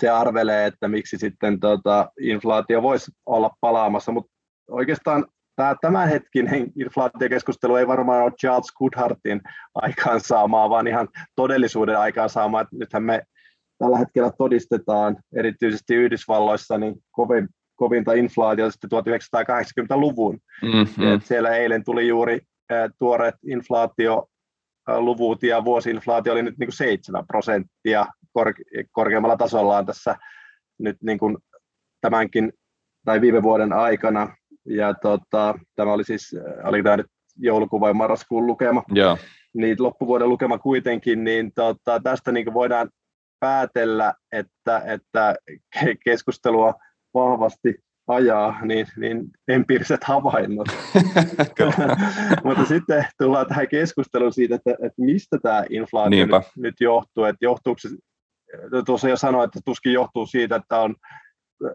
se arvelee, että miksi sitten tota, inflaatio voisi olla palaamassa, mutta oikeastaan tämä tämänhetkinen inflaatiokeskustelu ei varmaan ole Charles Goodhartin aikaansaamaa, vaan ihan todellisuuden aikaansaamaa. Että nythän me tällä hetkellä todistetaan erityisesti Yhdysvalloissa niin kovin, kovinta inflaatiota sitten 1980-luvun. Mm-hmm. siellä eilen tuli juuri äh, tuoreet inflaatioluvut ja vuosi-inflaatio oli nyt niin kuin 7 prosenttia kor- korkeammalla tasollaan tässä nyt niin kuin tämänkin tai viime vuoden aikana. Ja tota, tämä oli siis, oli tämä nyt joulukuun vai marraskuun lukema, yeah. niin loppuvuoden lukema kuitenkin, niin tota, tästä niin voidaan päätellä, että, että keskustelua vahvasti ajaa, niin, niin empiiriset havainnot. Mutta sitten tullaan tähän keskusteluun siitä, että, että mistä tämä inflaatio nyt, nyt johtuu, että johtuuko se tuossa jo sanoin, että tuskin johtuu siitä, että on äh,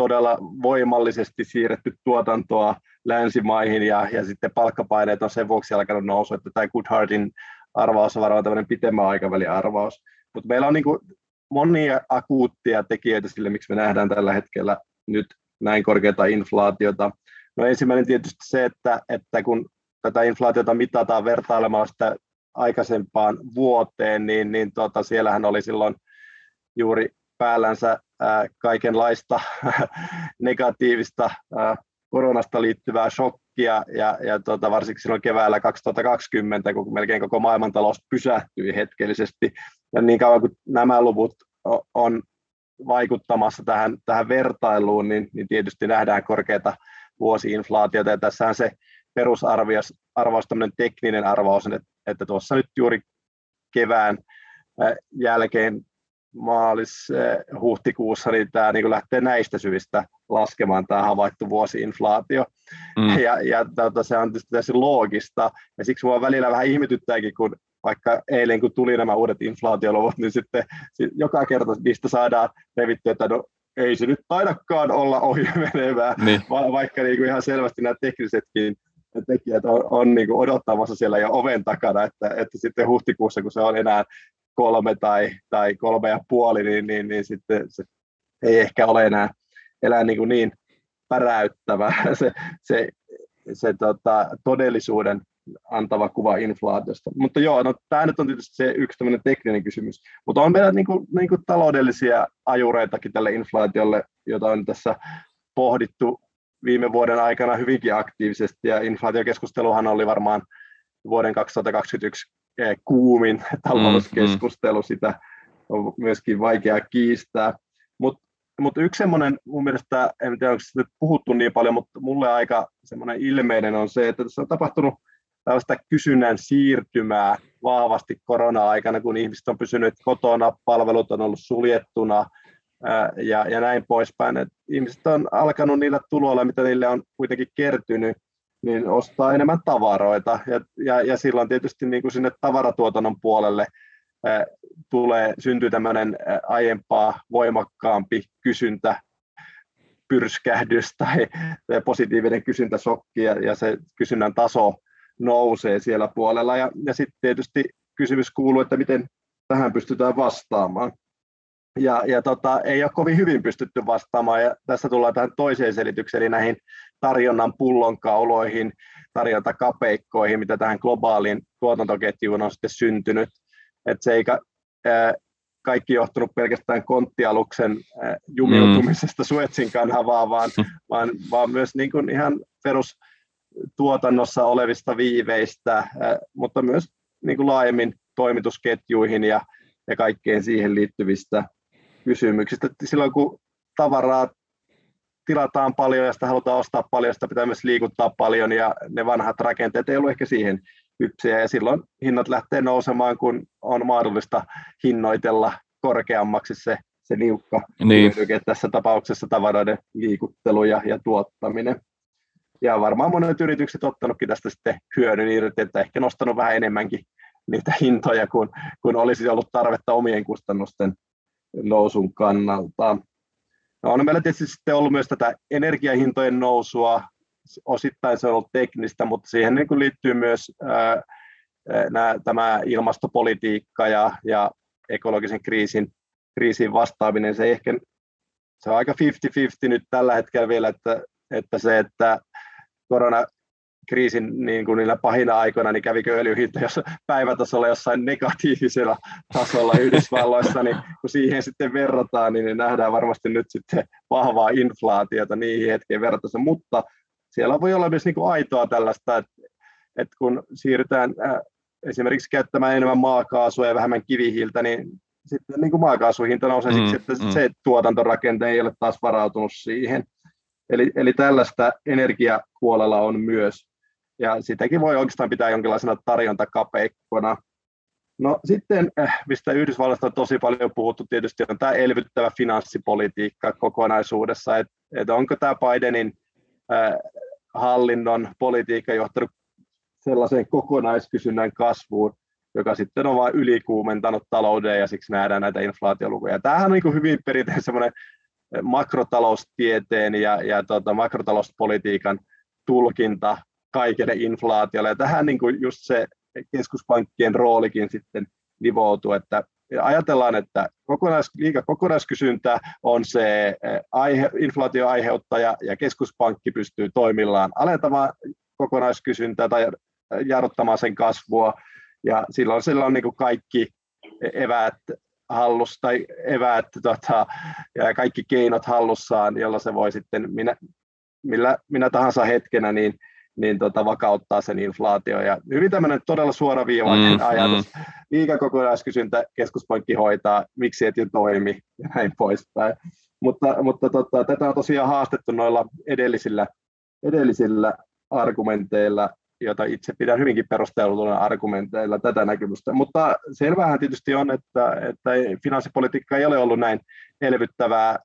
todella voimallisesti siirretty tuotantoa länsimaihin ja, ja sitten palkkapaineet on sen vuoksi alkanut nousu, että tämä Goodhartin arvaus on varmaan tämmöinen pitemmän aikavälin arvaus. Mutta meillä on niin kuin monia akuuttia tekijöitä sille, miksi me nähdään tällä hetkellä nyt näin korkeata inflaatiota. No ensimmäinen tietysti se, että, että kun tätä inflaatiota mitataan vertailemalla sitä aikaisempaan vuoteen, niin, niin tota, siellähän oli silloin juuri päällänsä ää, kaikenlaista negatiivista koronasta liittyvää shokkia, ja, ja tota, varsinkin silloin keväällä 2020, kun melkein koko maailmantalous pysähtyi hetkellisesti, ja niin kauan kuin nämä luvut on vaikuttamassa tähän, tähän vertailuun, niin, niin tietysti nähdään korkeata vuosiinflaatiota, ja tässähän se perusarvaus, arvaus, tekninen arvaus, että että tuossa nyt juuri kevään jälkeen maalis huhtikuussa niin tämä niin lähtee näistä syistä laskemaan tämä havaittu vuosiinflaatio. Mm. Ja, ja tota, se on tietysti täysin loogista. Ja siksi minua välillä vähän ihmetyttääkin, kun vaikka eilen kun tuli nämä uudet inflaatioluvut, niin sitten joka kerta niistä saadaan revittyä, että no ei se nyt taidakaan olla ohi menevää, niin. Va- vaikka niin kuin ihan selvästi nämä teknisetkin tekijät on, on niin kuin odottamassa siellä jo oven takana, että, että sitten huhtikuussa, kun se on enää kolme tai, tai kolme ja puoli, niin, niin, niin sitten se ei ehkä ole enää, elää niin, kuin niin päräyttävä se, se, se tota, todellisuuden antava kuva inflaatiosta. Mutta joo, no, tämä nyt on tietysti se yksi tekninen kysymys. Mutta on meillä niin kuin, niin kuin taloudellisia ajureitakin tälle inflaatiolle, jota on tässä pohdittu viime vuoden aikana hyvinkin aktiivisesti ja inflaatiokeskusteluhan oli varmaan vuoden 2021 eh, kuumin talouskeskustelu, sitä on myöskin vaikea kiistää. Mutta mut yksi semmoinen, mun mielestä, en tiedä onko nyt puhuttu niin paljon, mutta mulle aika semmoinen ilmeinen on se, että tässä on tapahtunut tällaista kysynnän siirtymää vahvasti korona-aikana, kun ihmiset on pysynyt kotona, palvelut on ollut suljettuna, ja, ja näin poispäin. Et ihmiset on alkanut niillä tuloilla, mitä niille on kuitenkin kertynyt, niin ostaa enemmän tavaroita. Ja, ja, ja silloin tietysti niin kuin sinne tavaratuotannon puolelle ää, tulee, syntyy tämmöinen aiempaa voimakkaampi kysyntä pyrskähdys tai, tai positiivinen kysyntäsokki ja, ja se kysynnän taso nousee siellä puolella. Ja, ja sitten tietysti kysymys kuuluu, että miten tähän pystytään vastaamaan. Ja, ja tota, ei ole kovin hyvin pystytty vastaamaan, ja tässä tullaan tähän toiseen selitykseen, eli näihin tarjonnan pullonkauloihin, tarjontakapeikkoihin, mitä tähän globaaliin tuotantoketjuun on sitten syntynyt. Että se ei ää, kaikki johtunut pelkästään konttialuksen ää, jumiutumisesta mm. Suetsin kanavaan, vaan, vaan, vaan myös niin kuin ihan perustuotannossa olevista viiveistä, ää, mutta myös niin kuin laajemmin toimitusketjuihin ja, ja kaikkeen siihen liittyvistä kysymyksistä. Silloin kun tavaraa tilataan paljon ja sitä halutaan ostaa paljon, sitä pitää myös liikuttaa paljon ja ne vanhat rakenteet ei ollut ehkä siihen kypsiä ja silloin hinnat lähtee nousemaan, kun on mahdollista hinnoitella korkeammaksi se, se niukka niin. hyödyke, tässä tapauksessa tavaroiden liikuttelu ja, ja tuottaminen. Ja varmaan monet yritykset ottanutkin tästä sitten hyödyn irti, että ehkä nostanut vähän enemmänkin niitä hintoja, kun, kun olisi ollut tarvetta omien kustannusten nousun kannalta. No on meillä tietysti sitten ollut myös tätä energiahintojen nousua, osittain se on ollut teknistä, mutta siihen niin liittyy myös ää, nämä, tämä ilmastopolitiikka ja, ja ekologisen kriisin, kriisin vastaaminen. Se, ehkä, se on aika 50-50 nyt tällä hetkellä vielä, että, että se, että korona kriisin niin kuin niillä pahina aikoina, niin kävikö öljyhinta jos päivätasolla jossain negatiivisella tasolla Yhdysvalloissa, niin kun siihen sitten verrataan, niin nähdään varmasti nyt sitten vahvaa inflaatiota niihin hetkeen verrattuna, mutta siellä voi olla myös niin kuin aitoa tällaista, että, että kun siirrytään äh, esimerkiksi käyttämään enemmän maakaasua ja vähemmän kivihiiltä, niin sitten niin kuin maakaasuhinta nousee mm, siksi, että mm. se tuotantorakente ei ole taas varautunut siihen. Eli, eli tällaista energiapuolella on myös ja sitäkin voi oikeastaan pitää jonkinlaisena tarjontakapeikkona. No sitten, eh, mistä Yhdysvalloista on tosi paljon puhuttu tietysti, on tämä elvyttävä finanssipolitiikka kokonaisuudessa, että et onko tämä Bidenin äh, hallinnon politiikka johtanut sellaiseen kokonaiskysynnän kasvuun, joka sitten on vain ylikuumentanut talouden ja siksi nähdään näitä inflaatiolukuja. Tämähän on niin hyvin perinteinen semmoinen makrotaloustieteen ja, ja tota, makrotalouspolitiikan tulkinta kaikille inflaatiolle. Ja tähän niin kuin just se keskuspankkien roolikin sitten nivoutuu, että ajatellaan, että kokonais, liika kokonaiskysyntä on se eh, aihe, inflaatioaiheuttaja ja keskuspankki pystyy toimillaan alentamaan kokonaiskysyntää tai jarruttamaan sen kasvua ja silloin sillä on niin kuin kaikki eväät hallus tai eväät tota, ja kaikki keinot hallussaan, jolla se voi sitten minä, millä, minä tahansa hetkenä niin niin tota, vakauttaa sen inflaatio. Ja hyvin tämmöinen todella suoraviivainen mm, ajatus. Mm. Liikakokonaiskysyntä keskuspankki hoitaa, miksi et jo toimi ja näin poispäin. Mutta, mutta tota, tätä on tosiaan haastettu noilla edellisillä, edellisillä argumenteilla, jota itse pidän hyvinkin perusteltuna argumenteilla tätä näkemystä. Mutta selvähän tietysti on, että, että finanssipolitiikka ei ole ollut näin elvyttävää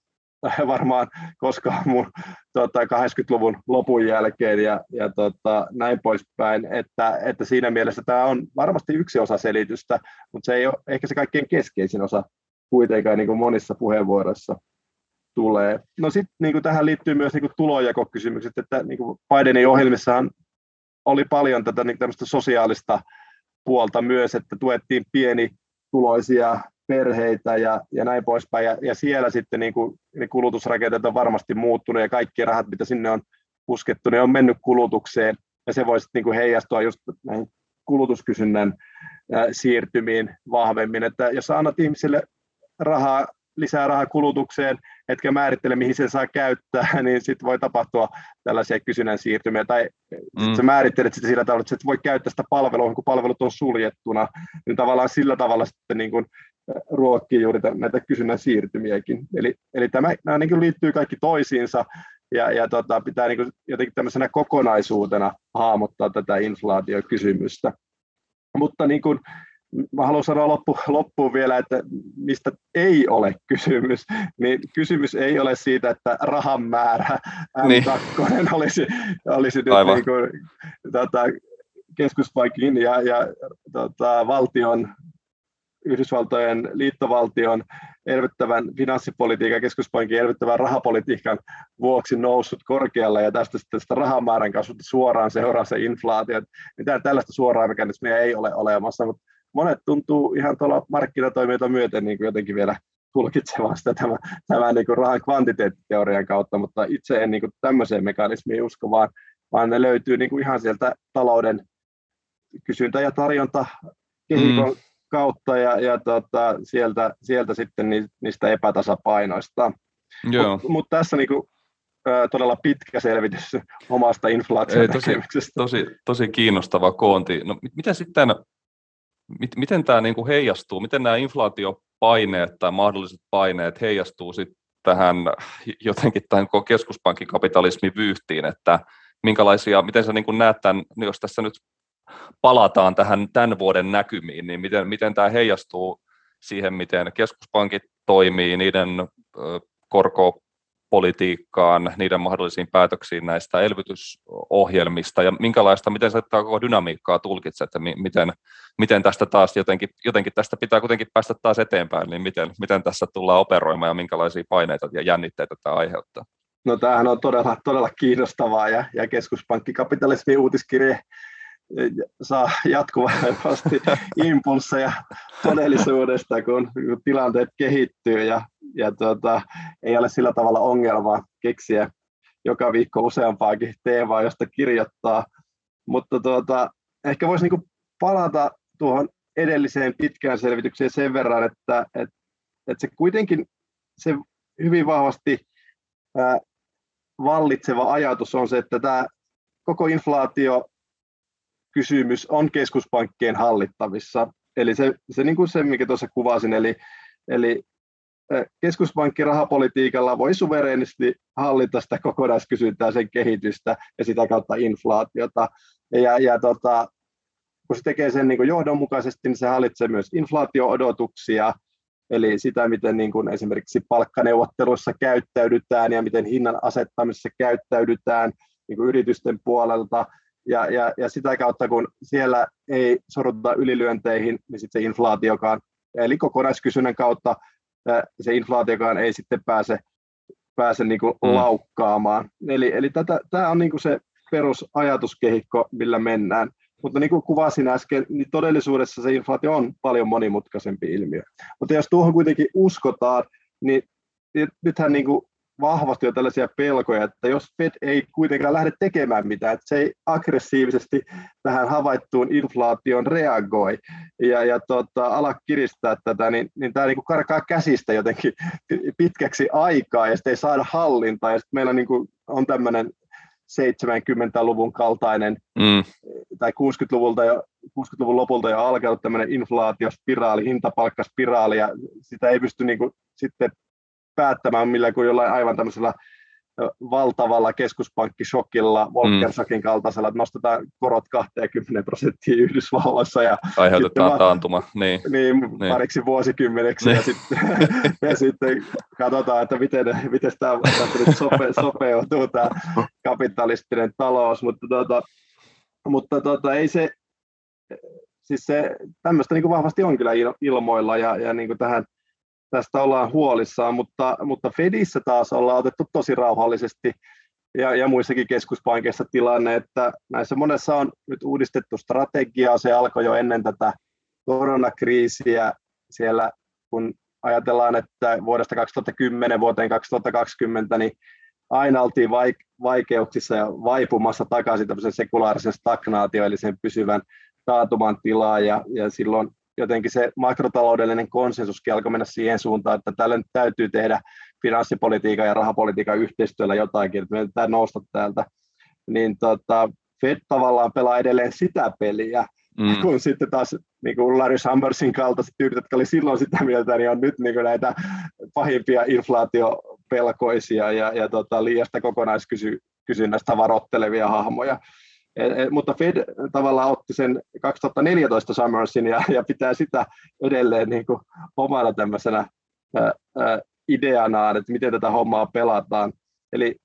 varmaan koskaan mun tota, 80-luvun lopun jälkeen ja, ja tota, näin poispäin, että, että siinä mielessä tämä on varmasti yksi osa selitystä, mutta se ei ole ehkä se kaikkein keskeisin osa kuitenkaan niin kuin monissa puheenvuoroissa tulee. No sitten niin tähän liittyy myös niin tulojakokysymykset, että niin kuin Bidenin ohjelmissahan oli paljon tätä niin sosiaalista puolta myös, että tuettiin pieni tuloisia perheitä ja, ja näin poispäin. Ja, ja siellä sitten niin kuin, niin kulutusrakenteet on varmasti muuttunut ja kaikki rahat, mitä sinne on puskettu, ne on mennyt kulutukseen ja se voisi niin kuin heijastua just näihin kulutuskysynnän siirtymiin vahvemmin. Että jos annat ihmisille rahaa, lisää rahaa kulutukseen, etkä määrittele, mihin se saa käyttää, niin sitten voi tapahtua tällaisia kysynnän siirtymiä. Tai mm. sä määrittelet sitä sillä tavalla, että et voi käyttää sitä palvelua, kun palvelut on suljettuna, niin tavallaan sillä tavalla sitten niin kuin ruokkii juuri näitä kysynnän siirtymiäkin. Eli, eli tämä, nämä niin liittyy kaikki toisiinsa ja, ja tota, pitää niin jotenkin tämmöisenä kokonaisuutena hahmottaa tätä inflaatiokysymystä. Mutta niin kuin, mä haluan sanoa loppu, loppuun vielä, että mistä ei ole kysymys, niin kysymys ei ole siitä, että rahan määrä M2 niin. olisi, olisi nyt niin kuin, tota, keskuspankin ja, ja tota, valtion Yhdysvaltojen liittovaltion elvyttävän finanssipolitiikan, keskuspankin elvyttävän rahapolitiikan vuoksi noussut korkealle ja tästä sitten sitä rahamäärän kasvusta suoraan seuraa se inflaatio. Mitään tällaista suoraa mekanismia ei ole olemassa, mutta monet tuntuu ihan tuolla markkinatoimijoita myöten niin kuin jotenkin vielä tulkitsemaan sitä tämän, tämän niin kuin rahan kvantiteettiteorian kautta, mutta itse en niin kuin tämmöiseen mekanismiin usko, vaan, vaan ne löytyy niin kuin ihan sieltä talouden kysyntä ja tarjonta kehikon mm. Kautta ja, ja tota, sieltä, sieltä sitten niistä epätasapainoista. Mutta mut tässä niin kuin, todella pitkä selvitys omasta inflaationäkemyksestä. Tosi, tosi, tosi kiinnostava koonti. No, mitä sitten, mit, miten tämä niin kuin heijastuu, miten nämä inflaatiopaineet tai mahdolliset paineet heijastuu sitten tähän jotenkin tähän keskuspankin kapitalismin vyyhtiin, että minkälaisia, miten sä niin kuin näet tämän, jos tässä nyt palataan tähän tämän vuoden näkymiin, niin miten, miten tämä heijastuu siihen, miten keskuspankit toimii, niiden korkopolitiikkaan, niiden mahdollisiin päätöksiin näistä elvytysohjelmista ja minkälaista, miten sä tätä koko dynamiikkaa tulkitset, että miten, miten tästä taas jotenkin, jotenkin tästä pitää kuitenkin päästä taas eteenpäin, niin miten, miten tässä tullaan operoimaan ja minkälaisia paineita ja jännitteitä tämä aiheuttaa? No tämähän on todella, todella kiinnostavaa ja, ja keskuspankkikapitalismin uutiskirje saa jatkuvasti impulseja todellisuudesta, kun, tilanteet kehittyy ja, ja tuota, ei ole sillä tavalla ongelmaa keksiä joka viikko useampaakin teemaa, josta kirjoittaa. Mutta tuota, ehkä voisi niinku palata tuohon edelliseen pitkään selvitykseen sen verran, että, että, että se kuitenkin se hyvin vahvasti ää, vallitseva ajatus on se, että tämä koko inflaatio kysymys on keskuspankkien hallittavissa. Eli se, se, niin kuin se mikä tuossa kuvasin, eli, eli keskuspankki rahapolitiikalla voi suvereenisti hallita sitä kokonaiskysyntää, sen kehitystä ja sitä kautta inflaatiota. Ja, ja tota, kun se tekee sen niin kuin johdonmukaisesti, niin se hallitsee myös inflaatio-odotuksia, eli sitä, miten niin kuin esimerkiksi palkkaneuvotteluissa käyttäydytään ja miten hinnan asettamisessa käyttäydytään niin kuin yritysten puolelta, ja, ja, ja sitä kautta, kun siellä ei sorruta ylilyönteihin, niin sitten se inflaatiokaan, eli kokonaiskysynnän kautta se inflaatiokaan ei sitten pääse, pääse niin kuin mm. laukkaamaan. Eli, eli tätä, tämä on niin kuin se perusajatuskehikko, millä mennään. Mutta niin kuin kuvasin äsken, niin todellisuudessa se inflaatio on paljon monimutkaisempi ilmiö. Mutta jos tuohon kuitenkin uskotaan, niin nythän niin kuin vahvasti jo tällaisia pelkoja, että jos Fed ei kuitenkaan lähde tekemään mitään, että se ei aggressiivisesti tähän havaittuun inflaation reagoi ja, ja tota, ala kiristää tätä, niin, niin tämä niin kuin karkaa käsistä jotenkin pitkäksi aikaa ja sitten ei saada hallintaa ja sitten meillä niin kuin on tämmöinen 70-luvun kaltainen mm. tai 60-luvulta jo, 60-luvun lopulta jo alkanut tämmöinen inflaatiospiraali, hintapalkkaspiraali ja sitä ei pysty niin kuin sitten päättämään millä kuin jollain aivan tämmöisellä valtavalla keskuspankkishokilla, Volcker-shokin kaltaisella, että nostetaan korot 20 prosenttia Yhdysvalloissa. Ja Aiheutetaan sitten, taantuma. Niin, niin, niin, pariksi vuosikymmeneksi niin. ja, sitten, ja sitten katsotaan, että miten, miten tämä nyt sope, sopeutuu tämä kapitalistinen talous, mutta, tuota, mutta tuota, ei se, siis se tämmöistä niin kuin vahvasti on kyllä ilmoilla ja, ja niin kuin tähän tästä ollaan huolissaan, mutta, mutta Fedissä taas ollaan otettu tosi rauhallisesti ja, ja muissakin keskuspankeissa tilanne, että näissä monessa on nyt uudistettu strategiaa, se alkoi jo ennen tätä koronakriisiä. Siellä, kun ajatellaan, että vuodesta 2010 vuoteen 2020, niin aina oltiin vaikeuksissa ja vaipumassa takaisin tämmöisen sekulaarisen stagnaatio, eli sen pysyvän taatuman tilaa, ja, ja silloin jotenkin se makrotaloudellinen konsensus alkoi mennä siihen suuntaan, että tällä nyt täytyy tehdä finanssipolitiikan ja rahapolitiikan yhteistyöllä jotakin, että meidän pitää nousta täältä. Niin tota, Fed tavallaan pelaa edelleen sitä peliä, mm. kun sitten taas niin kuin Larry Summersin kaltaiset tyypit, jotka oli silloin sitä mieltä, niin on nyt niin kuin näitä pahimpia inflaatiopelkoisia ja, ja tota, liiasta kokonaiskysynnästä varoittelevia hahmoja. E, e, mutta Fed tavallaan otti sen 2014 Summersin ja, ja pitää sitä edelleen niin kuin omana tämmöisenä ää, ää, ideanaan, että miten tätä hommaa pelataan. Eli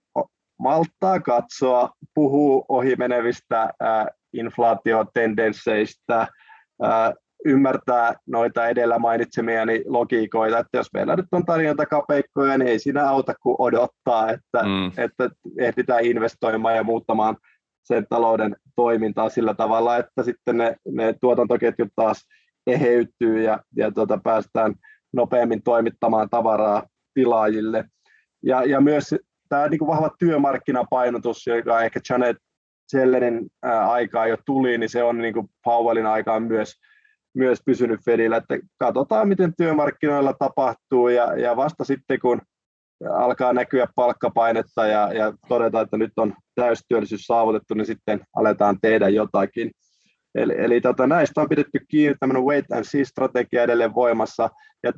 malttaa katsoa, puhuu ohimenevistä ää, inflaatiotendensseistä, ää, ymmärtää noita edellä mainitsemiani logiikoita, että jos meillä nyt on tarjonta kapeikkoja, niin ei siinä auta kuin odottaa, että, mm. että ehditään investoimaan ja muuttamaan sen talouden toimintaa sillä tavalla, että sitten ne, ne tuotantoketjut taas eheytyy ja, ja tuota, päästään nopeammin toimittamaan tavaraa tilaajille. Ja, ja myös tämä niin kuin vahva työmarkkinapainotus, joka ehkä Janet Zellenin aikaa jo tuli, niin se on niin kuin Powellin aikaan myös, myös pysynyt Fedillä, että katsotaan miten työmarkkinoilla tapahtuu ja, ja vasta sitten kun alkaa näkyä palkkapainetta ja, ja todeta, että nyt on täystyöllisyys saavutettu, niin sitten aletaan tehdä jotakin. Eli, eli tota, näistä on pidetty kiinni tämmöinen wait and see-strategia edelleen voimassa, ja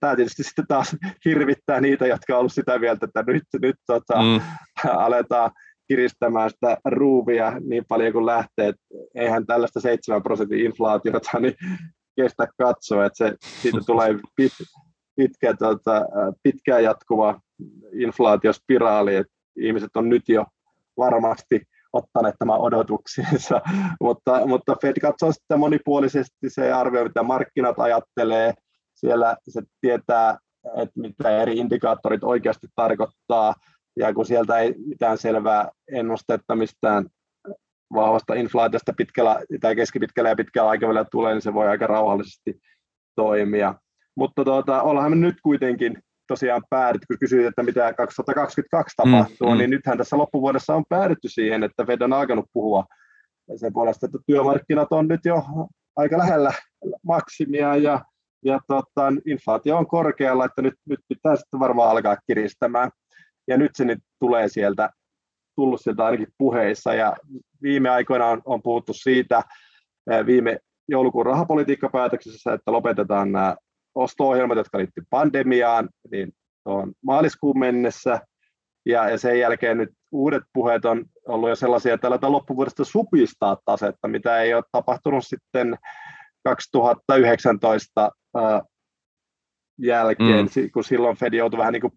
tämä tietysti sitten taas hirvittää niitä, jotka ovat olleet sitä mieltä, että nyt, nyt tota, mm. aletaan kiristämään sitä ruuvia niin paljon kuin lähtee, että eihän tällaista 7 prosentin inflaatiota niin kestä katsoa, että se, siitä tulee pit, pitkä, tota, pitkään jatkuva inflaatiospiraali, että ihmiset on nyt jo varmasti ottaneet tämän odotuksiinsa, mutta, mutta Fed katsoo sitä monipuolisesti, se arvioi, mitä markkinat ajattelee, siellä se tietää, että mitä eri indikaattorit oikeasti tarkoittaa, ja kun sieltä ei mitään selvää ennustetta mistään vahvasta inflaatiosta pitkällä tai keskipitkällä ja pitkällä aikavälillä tulee, niin se voi aika rauhallisesti toimia. Mutta tuota, ollaan me nyt kuitenkin tosiaan päädytty, kun kysyit, että mitä 2022 mm, tapahtuu, mm, mm. niin nythän tässä loppuvuodessa on päädytty siihen, että Fed on alkanut puhua sen puolesta, että työmarkkinat on nyt jo aika lähellä maksimia ja, ja tota, inflaatio on korkealla, että nyt, nyt pitää sitten varmaan alkaa kiristämään. Ja nyt se nyt tulee sieltä, tullut sieltä ainakin puheissa ja viime aikoina on, on puhuttu siitä viime joulukuun rahapolitiikkapäätöksessä, että lopetetaan nämä osto-ohjelmat, jotka liittyvät pandemiaan, niin on maaliskuun mennessä, ja, ja sen jälkeen nyt uudet puheet on ollut jo sellaisia, että aletaan loppuvuodesta supistaa tasetta, mitä ei ole tapahtunut sitten 2019 ää, jälkeen, mm. kun silloin Fed joutui vähän niin kuin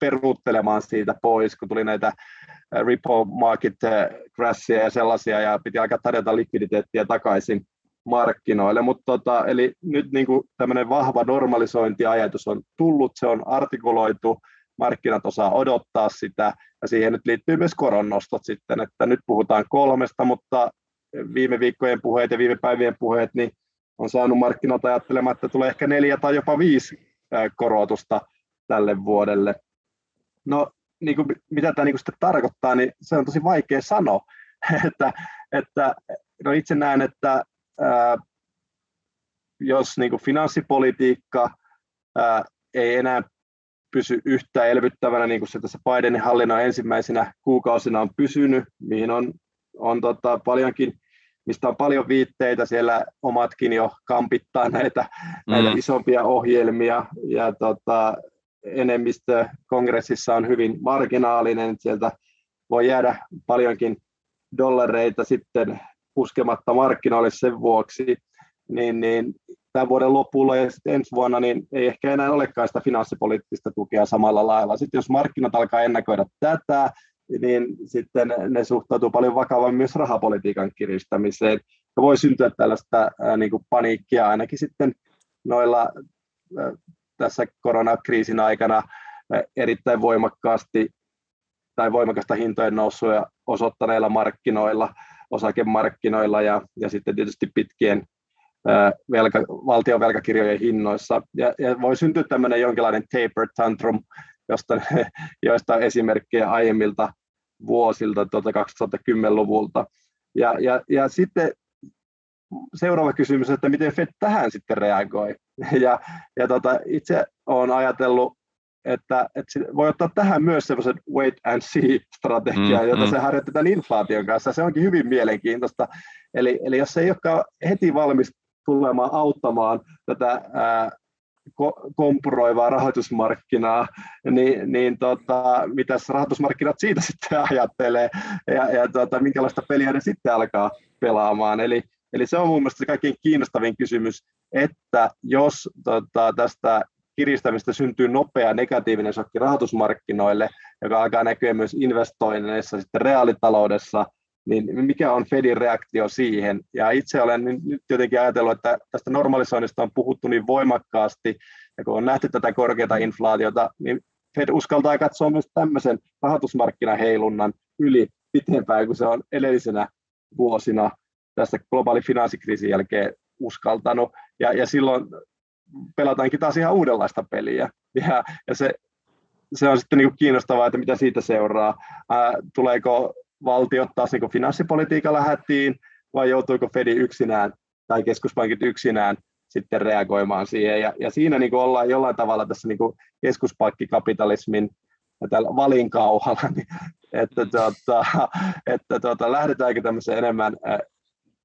peruuttelemaan siitä pois, kun tuli näitä repo market crashia ja sellaisia, ja piti alkaa tarjota likviditeettiä takaisin markkinoille. Mutta tota, eli nyt niin tämmöinen vahva normalisointiajatus on tullut, se on artikuloitu, markkinat osaa odottaa sitä, ja siihen nyt liittyy myös koronnostot sitten, että nyt puhutaan kolmesta, mutta viime viikkojen puheet ja viime päivien puheet, niin on saanut markkinat ajattelemaan, että tulee ehkä neljä tai jopa viisi korotusta tälle vuodelle. No, niin kuin, mitä tämä niin kuin sitten tarkoittaa, niin se on tosi vaikea sanoa. että, että, no itse näen, että ää, jos niin kuin finanssipolitiikka ää, ei enää pysy yhtä elvyttävänä, niin kuin se tässä Bidenin hallinnon ensimmäisenä kuukausina on pysynyt, mihin on, on tota, paljonkin, mistä on paljon viitteitä, siellä omatkin jo kampittaa näitä, mm. näitä isompia ohjelmia, ja tota, enemmistö kongressissa on hyvin marginaalinen, sieltä voi jäädä paljonkin dollareita sitten puskematta markkinoille sen vuoksi, niin, niin tämän vuoden lopulla ja sitten ensi vuonna niin ei ehkä enää olekaan sitä finanssipoliittista tukea samalla lailla. Sitten jos markkinat alkaa ennakoida tätä, niin sitten ne suhtautuu paljon vakavammin myös rahapolitiikan kiristämiseen. Ja voi syntyä tällaista ää, niin kuin paniikkia ainakin sitten noilla ää, tässä koronakriisin aikana erittäin voimakkaasti tai voimakasta hintojen nousua osoittaneilla markkinoilla, osakemarkkinoilla ja, ja sitten tietysti pitkien velka, valtion velkakirjojen hinnoissa. Ja, ja voi syntyä tämmöinen jonkinlainen taper tantrum, josta, joista on esimerkkejä aiemmilta vuosilta, tuota 2010-luvulta. Ja, ja, ja sitten seuraava kysymys, että miten Fed tähän sitten reagoi. Ja, ja tota, itse olen ajatellut, että, että voi ottaa tähän myös semmoisen wait and see-strategian, mm, jota mm. se harjoitetaan inflaation kanssa. Se onkin hyvin mielenkiintoista. Eli, eli jos ei olekaan heti valmis tulemaan auttamaan tätä ää, ko- kompuroivaa rahoitusmarkkinaa, niin, niin tota, mitäs rahoitusmarkkinat siitä sitten ajattelee ja, ja tota, minkälaista peliä ne sitten alkaa pelaamaan. Eli, Eli se on mun mielestä se kaikkein kiinnostavin kysymys, että jos tota, tästä kiristämistä syntyy nopea negatiivinen shokki rahoitusmarkkinoille, joka alkaa näkyä myös investoinneissa sitten reaalitaloudessa, niin mikä on Fedin reaktio siihen? Ja itse olen nyt jotenkin ajatellut, että tästä normalisoinnista on puhuttu niin voimakkaasti, ja kun on nähty tätä korkeata inflaatiota, niin Fed uskaltaa katsoa myös tämmöisen rahoitusmarkkinaheilunnan yli pitempään kuin se on edellisenä vuosina tässä globaali finanssikriisin jälkeen uskaltanut. Ja, ja silloin pelataankin taas ihan uudenlaista peliä. Ja, ja se, se on sitten niin kiinnostavaa, että mitä siitä seuraa. Ää, tuleeko valtiot taas niin finanssipolitiikalla hätiin vai joutuiko Fedi yksinään tai keskuspankit yksinään sitten reagoimaan siihen. Ja, ja siinä niin kuin ollaan jollain tavalla tässä niin kuin keskuspankkikapitalismin tällä valinkauhalla, niin, että, tuota, että tuota, lähdetäänkö tämmöiseen enemmän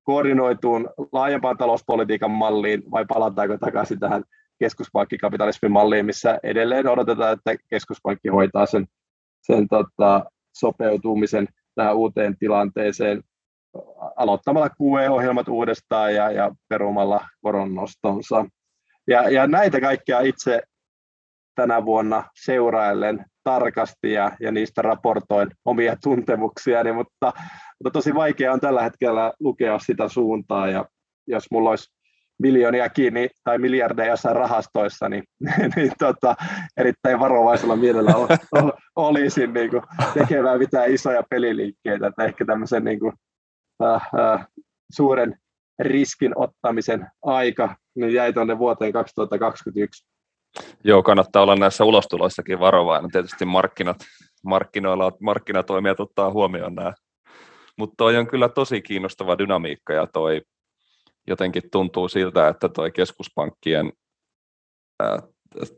koordinoituun laajempaan talouspolitiikan malliin vai palataanko takaisin tähän keskuspankkikapitalismin malliin, missä edelleen odotetaan, että keskuspankki hoitaa sen, sen tota, sopeutumisen tähän uuteen tilanteeseen aloittamalla QE-ohjelmat uudestaan ja, ja perumalla koronnostonsa. Ja, ja näitä kaikkia itse tänä vuonna seuraillen tarkasti ja, ja niistä raportoin omia tuntemuksiani, mutta, mutta tosi vaikea on tällä hetkellä lukea sitä suuntaa ja jos mulla olisi miljoonia kiinni tai miljardeja jossain rahastoissa, niin, niin tota, erittäin varovaisella mielellä olisin niin kuin, tekemään mitään isoja peliliikkeitä, että ehkä tämmöisen niin kuin, äh, äh, suuren riskin ottamisen aika niin jäi tuonne vuoteen 2021. Joo, kannattaa olla näissä ulostuloissakin varovainen. Tietysti markkinat, markkinoilla, markkinatoimijat ottaa huomioon nämä. Mutta toi on kyllä tosi kiinnostava dynamiikka ja toi jotenkin tuntuu siltä, että toi keskuspankkien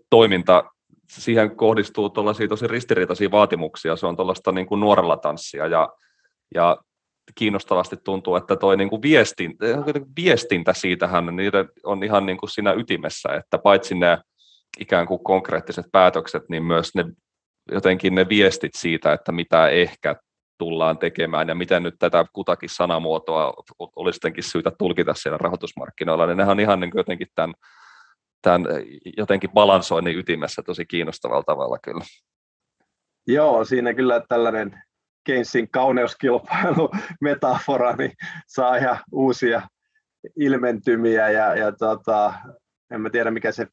toiminta, siihen kohdistuu tosi ristiriitaisia vaatimuksia. Se on tuollaista niin kuin nuorella tanssia ja, ja kiinnostavasti tuntuu, että toi niin kuin viestintä, viestintä siitähän niiden on ihan niin kuin siinä ytimessä, että paitsi ne ikään kuin konkreettiset päätökset, niin myös ne jotenkin ne viestit siitä, että mitä ehkä tullaan tekemään ja miten nyt tätä kutakin sanamuotoa olisi jotenkin syytä tulkita siellä rahoitusmarkkinoilla, niin nehän on ihan niin jotenkin tämän, tämän jotenkin balansoinnin ytimessä tosi kiinnostavalla tavalla kyllä. Joo, siinä kyllä tällainen Keynesin kauneuskilpailu metafora niin saa ihan uusia ilmentymiä ja, ja tota, en mä tiedä mikä se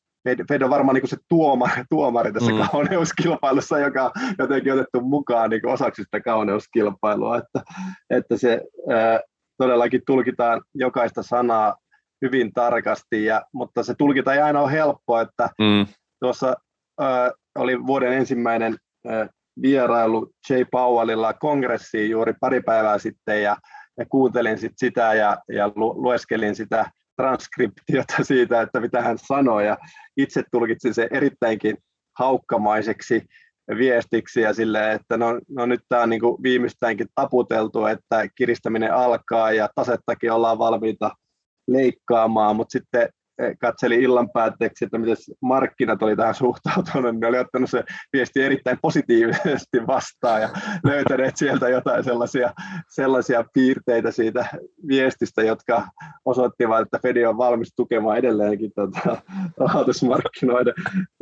Fed on varmaan niin se tuomari, tuomari tässä mm. kauneuskilpailussa, joka on jotenkin otettu mukaan niin osaksi sitä kauneuskilpailua, että, että se ää, todellakin tulkitaan jokaista sanaa hyvin tarkasti, ja, mutta se tulkita ei aina ole helppoa, että mm. tuossa ää, oli vuoden ensimmäinen ää, vierailu Jay Powellilla kongressiin juuri pari päivää sitten, ja, ja kuuntelin sit sitä ja, ja lu, lueskelin sitä transkriptiota siitä, että mitä hän sanoi, ja itse tulkitsin se erittäinkin haukkamaiseksi viestiksi ja sille, että no, no nyt tämä on niin viimeistäänkin taputeltu, että kiristäminen alkaa ja tasettakin ollaan valmiita leikkaamaan, mutta sitten katseli illan päätteeksi, että miten markkinat oli tähän suhtautunut, niin ne oli ottanut se viesti erittäin positiivisesti vastaan ja löytäneet sieltä jotain sellaisia, sellaisia piirteitä siitä viestistä, jotka osoittivat, että Fed on valmis tukemaan edelleenkin tuota, rahoitusmarkkinoiden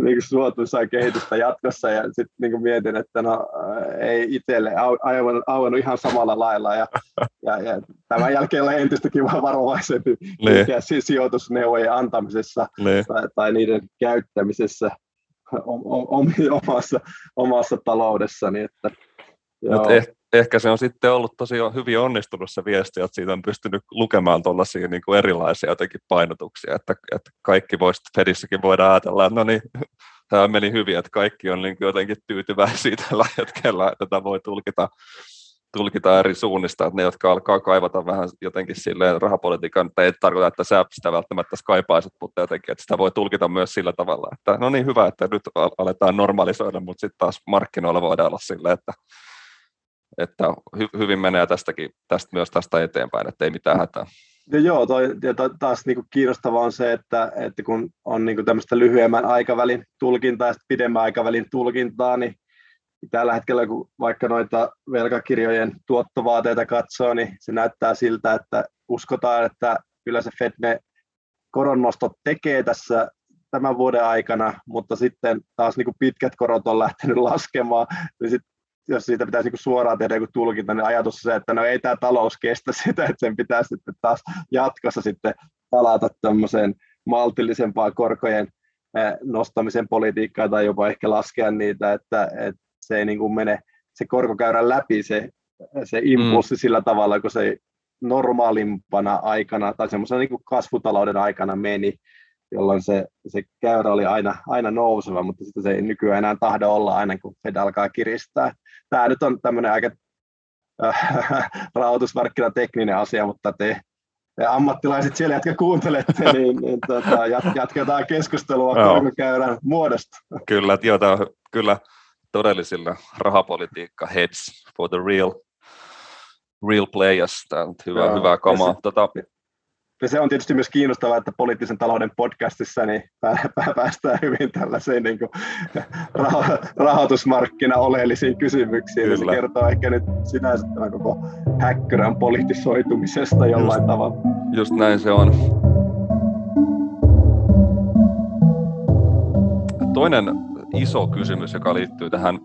niin suotuisaa kehitystä jatkossa ja sitten niin mietin, että no ei itselle aivan, aivan ihan samalla lailla ja, ja, ja tämän jälkeen olen entistäkin varovaisempi niin. sijoitusneuvoja antamisessa niin. tai, tai niiden käyttämisessä omassa, omassa taloudessani. Että, Mut eh, ehkä se on sitten ollut tosi hyvin onnistunut se viesti, että siitä on pystynyt lukemaan tuollaisia niin kuin erilaisia jotenkin painotuksia, että, että kaikki voisi, Fedissäkin voidaan ajatella, että no niin, tämä meni hyvin, että kaikki on niin kuin jotenkin tyytyväisiä tällä hetkellä, että tätä voi tulkita tulkita eri suunnista, että ne, jotka alkaa kaivata vähän jotenkin silleen rahapolitiikan, että ei tarkoita, että sä sitä välttämättä kaipaisit, mutta jotenkin, että sitä voi tulkita myös sillä tavalla, että no niin hyvä, että nyt aletaan normalisoida, mutta sitten taas markkinoilla voidaan olla silleen, että, että hy, hyvin menee tästäkin, tästä myös tästä eteenpäin, että ei mitään hätää. Ja joo, toi, ja taas niin kuin kiinnostavaa on se, että, että kun on niin kuin tämmöistä lyhyemmän aikavälin tulkintaa ja pidemmän aikavälin tulkintaa, niin tällä hetkellä, kun vaikka noita velkakirjojen tuottovaateita katsoo, niin se näyttää siltä, että uskotaan, että kyllä se Fed ne koronnostot tekee tässä tämän vuoden aikana, mutta sitten taas niin kuin pitkät korot on lähtenyt laskemaan, niin sit jos siitä pitäisi niin suoraan tehdä joku tulkinta, niin ajatus se, että no ei tämä talous kestä sitä, että sen pitää sitten taas jatkossa sitten palata tämmöiseen maltillisempaan korkojen nostamisen politiikkaa tai jopa ehkä laskea niitä, että, että se ei niin kuin mene se korkokäyrän läpi se, se impulssi mm. sillä tavalla, kun se normaalimpana aikana tai semmoisena niin kuin kasvutalouden aikana meni, jolloin se, se käyrä oli aina, aina nouseva, mutta sitten se ei nykyään enää tahdo olla aina, kun Fed alkaa kiristää. Tämä nyt on tämmöinen aika äh, rahoitusmarkkinatekninen asia, mutta te, te ammattilaiset siellä, jotka kuuntelette, niin, niin tota, jatketaan keskustelua korkokäyrän muodosta. Kyllä, jota, kyllä todellisilla rahapolitiikka heads for the real, real players. Tämä on hyvä, Joo, hyvä kamaa. Tota, ja se on tietysti myös kiinnostavaa, että poliittisen talouden podcastissa niin päästään hyvin tällaisiin niin kuin, rahoitusmarkkina oleellisiin kysymyksiin. Kyllä. Se kertoo ehkä nyt sinänsä tämän koko häkkyrän politisoitumisesta jollain just, tavalla. Just näin se on. Toinen iso kysymys, joka liittyy tähän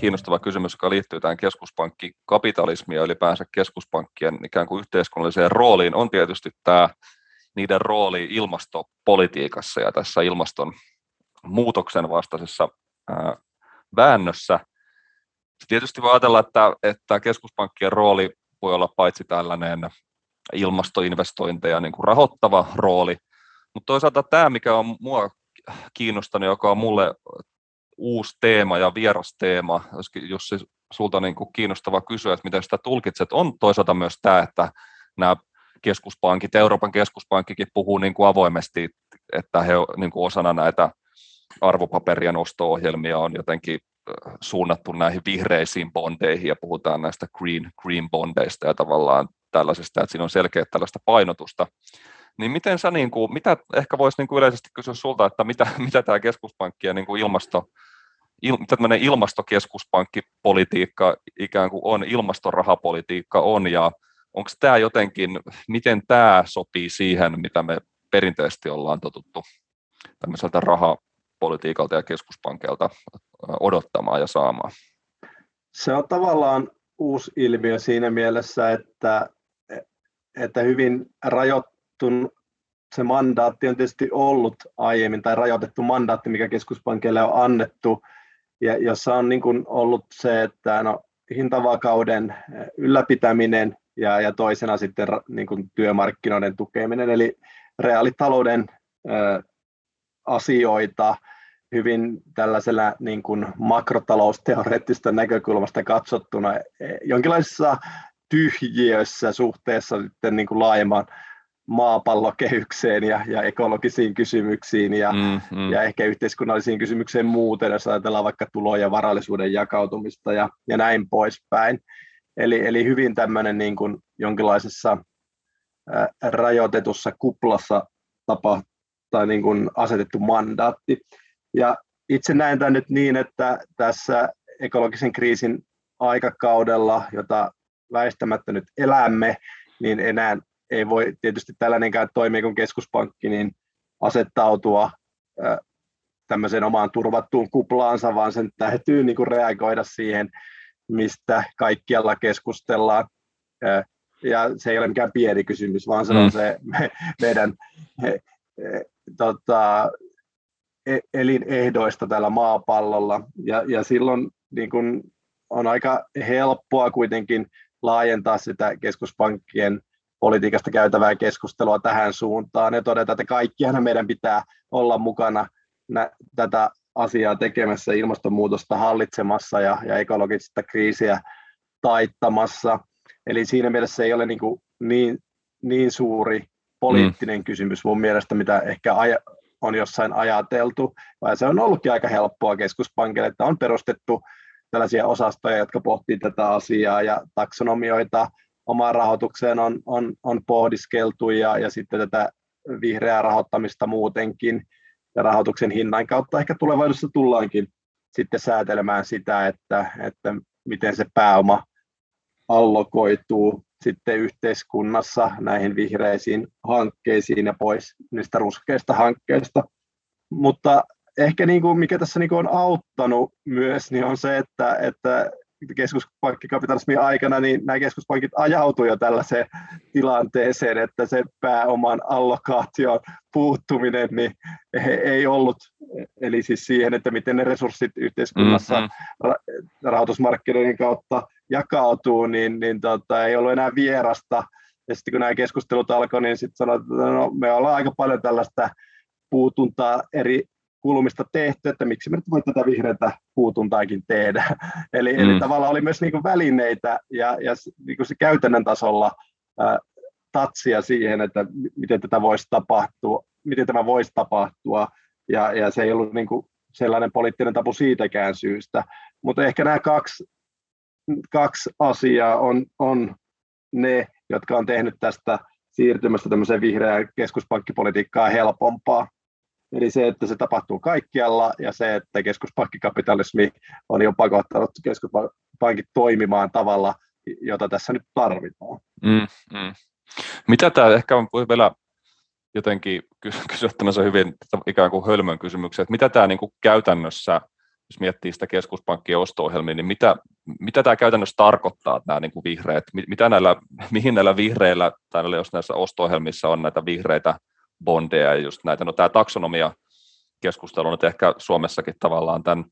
kiinnostava kysymys, joka liittyy tähän keskuspankkikapitalismiin ja ylipäänsä keskuspankkien ikään kuin yhteiskunnalliseen rooliin, on tietysti tämä niiden rooli ilmastopolitiikassa ja tässä ilmaston muutoksen vastaisessa ää, väännössä. Tietysti voi ajatella, että, että keskuspankkien rooli voi olla paitsi tällainen ilmastoinvestointeja niin kuin rahoittava rooli, mutta toisaalta tämä, mikä on mua kiinnostanut, joka on mulle uusi teema ja vieras teema, olisikin Jussi sulta niin kuin kiinnostava kysyä, että miten sitä tulkitset, on toisaalta myös tämä, että nämä keskuspankit, Euroopan keskuspankkikin puhuu niin kuin avoimesti, että he niin kuin osana näitä arvopaperien osto-ohjelmia on jotenkin suunnattu näihin vihreisiin bondeihin ja puhutaan näistä green, green bondeista ja tavallaan tällaisesta, että siinä on selkeä tällaista painotusta. Niin miten sä, niin kuin, mitä ehkä voisi niin kuin yleisesti kysyä sulta, että mitä, mitä tämä keskuspankki ja niin kuin ilmasto, il, tämmöinen ilmastokeskuspankkipolitiikka ikään kuin on, ilmastorahapolitiikka on, ja onko tämä jotenkin, miten tämä sopii siihen, mitä me perinteisesti ollaan totuttu tämmöiseltä rahapolitiikalta ja keskuspankilta odottamaan ja saamaan? Se on tavallaan uusi ilmiö siinä mielessä, että, että hyvin rajoit, rajoitettu se mandaatti on tietysti ollut aiemmin, tai rajoitettu mandaatti, mikä keskuspankille on annettu, ja jossa on niin kuin ollut se, että no, hintavakauden eh, ylläpitäminen ja, ja toisena sitten niin kuin työmarkkinoiden tukeminen, eli reaalitalouden ä, eh, asioita hyvin tällaisella niin kuin makrotalousteoreettista näkökulmasta katsottuna eh, jonkinlaisessa tyhjiössä suhteessa sitten niin kuin laajemman maapallokehykseen ja, ja ekologisiin kysymyksiin ja, mm, mm. ja ehkä yhteiskunnallisiin kysymyksiin muuten, jos ajatellaan vaikka tulo- ja varallisuuden jakautumista ja, ja näin poispäin. Eli, eli hyvin tämmöinen niin kuin jonkinlaisessa ää, rajoitetussa kuplassa tapa, tai niin kuin asetettu mandaatti. Ja itse näen tämän nyt niin, että tässä ekologisen kriisin aikakaudella, jota väistämättä nyt elämme, niin enää ei voi tietysti tällainenkään toimia kuin keskuspankki, niin asettautua tämmöiseen omaan turvattuun kuplaansa, vaan sen täytyy niin kuin reagoida siihen, mistä kaikkialla keskustellaan. Ja se ei ole mikään pieni kysymys, vaan se on mm. se me, meidän he, he, tota, e, elinehdoista tällä maapallolla. Ja, ja silloin niin kun on aika helppoa kuitenkin laajentaa sitä keskuspankkien politiikasta käytävää keskustelua tähän suuntaan ja todeta, että kaikkiaan meidän pitää olla mukana nä- tätä asiaa tekemässä, ilmastonmuutosta hallitsemassa ja, ja ekologista kriisiä taittamassa. Eli siinä mielessä ei ole niin, kuin niin, niin suuri poliittinen mm. kysymys mun mielestä, mitä ehkä aj- on jossain ajateltu, vaan se on ollutkin aika helppoa keskuspankille, että on perustettu tällaisia osastoja, jotka pohtii tätä asiaa ja taksonomioita omaan rahoitukseen on, on, on pohdiskeltu ja, ja sitten tätä vihreää rahoittamista muutenkin ja rahoituksen hinnan kautta ehkä tulevaisuudessa tullaankin sitten säätelemään sitä, että, että miten se pääoma allokoituu sitten yhteiskunnassa näihin vihreisiin hankkeisiin ja pois niistä ruskeista hankkeista. Mutta ehkä niin kuin mikä tässä niin kuin on auttanut myös, niin on se, että, että keskuspankkikapitalismin aikana, niin nämä keskuspankit ajautuivat jo tällaiseen tilanteeseen, että se pääoman allokaation puuttuminen niin ei ollut, eli siis siihen, että miten ne resurssit yhteiskunnassa mm-hmm. rahoitusmarkkinoiden kautta jakautuu, niin, niin tota, ei ollut enää vierasta. Ja sitten kun nämä keskustelut alkoivat, niin sitten sanoin, että no, me ollaan aika paljon tällaista puutuntaa eri kulmista tehty, että miksi me nyt voi tätä vihreätä puutuntaakin tehdä. eli, mm. eli tavallaan oli myös niin kuin välineitä ja, ja niin kuin se käytännön tasolla ää, tatsia siihen, että miten tätä voisi tapahtua, miten tämä voisi tapahtua, ja, ja se ei ollut niin kuin sellainen poliittinen tapu siitäkään syystä. Mutta ehkä nämä kaksi, kaksi asiaa on, on ne, jotka on tehnyt tästä siirtymästä tämmöiseen vihreään keskuspankkipolitiikkaan helpompaa. Eli se, että se tapahtuu kaikkialla ja se, että keskuspankkikapitalismi on jo pakottanut keskuspankit toimimaan tavalla, jota tässä nyt tarvitaan. Mm, mm. Mitä tämä ehkä on vielä jotenkin kysyä tämmöisen hyvin ikään kuin hölmön kysymyksen, että mitä tämä niin kuin käytännössä, jos miettii sitä keskuspankkien osto-ohjelmia, niin mitä, mitä tämä käytännössä tarkoittaa, nämä niin kuin vihreät, mitä näillä, mihin näillä vihreillä, tai jos näissä osto-ohjelmissa on näitä vihreitä bondeja ja just näitä. No tämä taksonomia keskustelu nyt ehkä Suomessakin tavallaan tämän,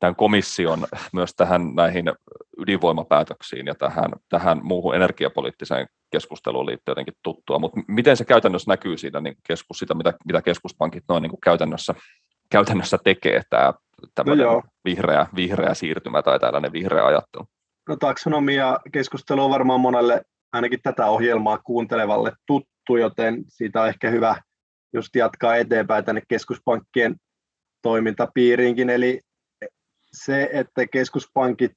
tämän komission myös tähän näihin ydinvoimapäätöksiin ja tähän, tähän muuhun energiapoliittiseen keskusteluun liittyy jotenkin tuttua, mutta miten se käytännössä näkyy siinä niin keskus, sitä, mitä, mitä keskuspankit noin niin käytännössä, käytännössä tekee tämä tämmöinen no vihreä, vihreä siirtymä tai tällainen vihreä ajattelu? No taksonomia keskustelu on varmaan monelle ainakin tätä ohjelmaa kuuntelevalle tuttu tuttu, joten siitä on ehkä hyvä just jatkaa eteenpäin tänne keskuspankkien toimintapiiriinkin. Eli se, että keskuspankit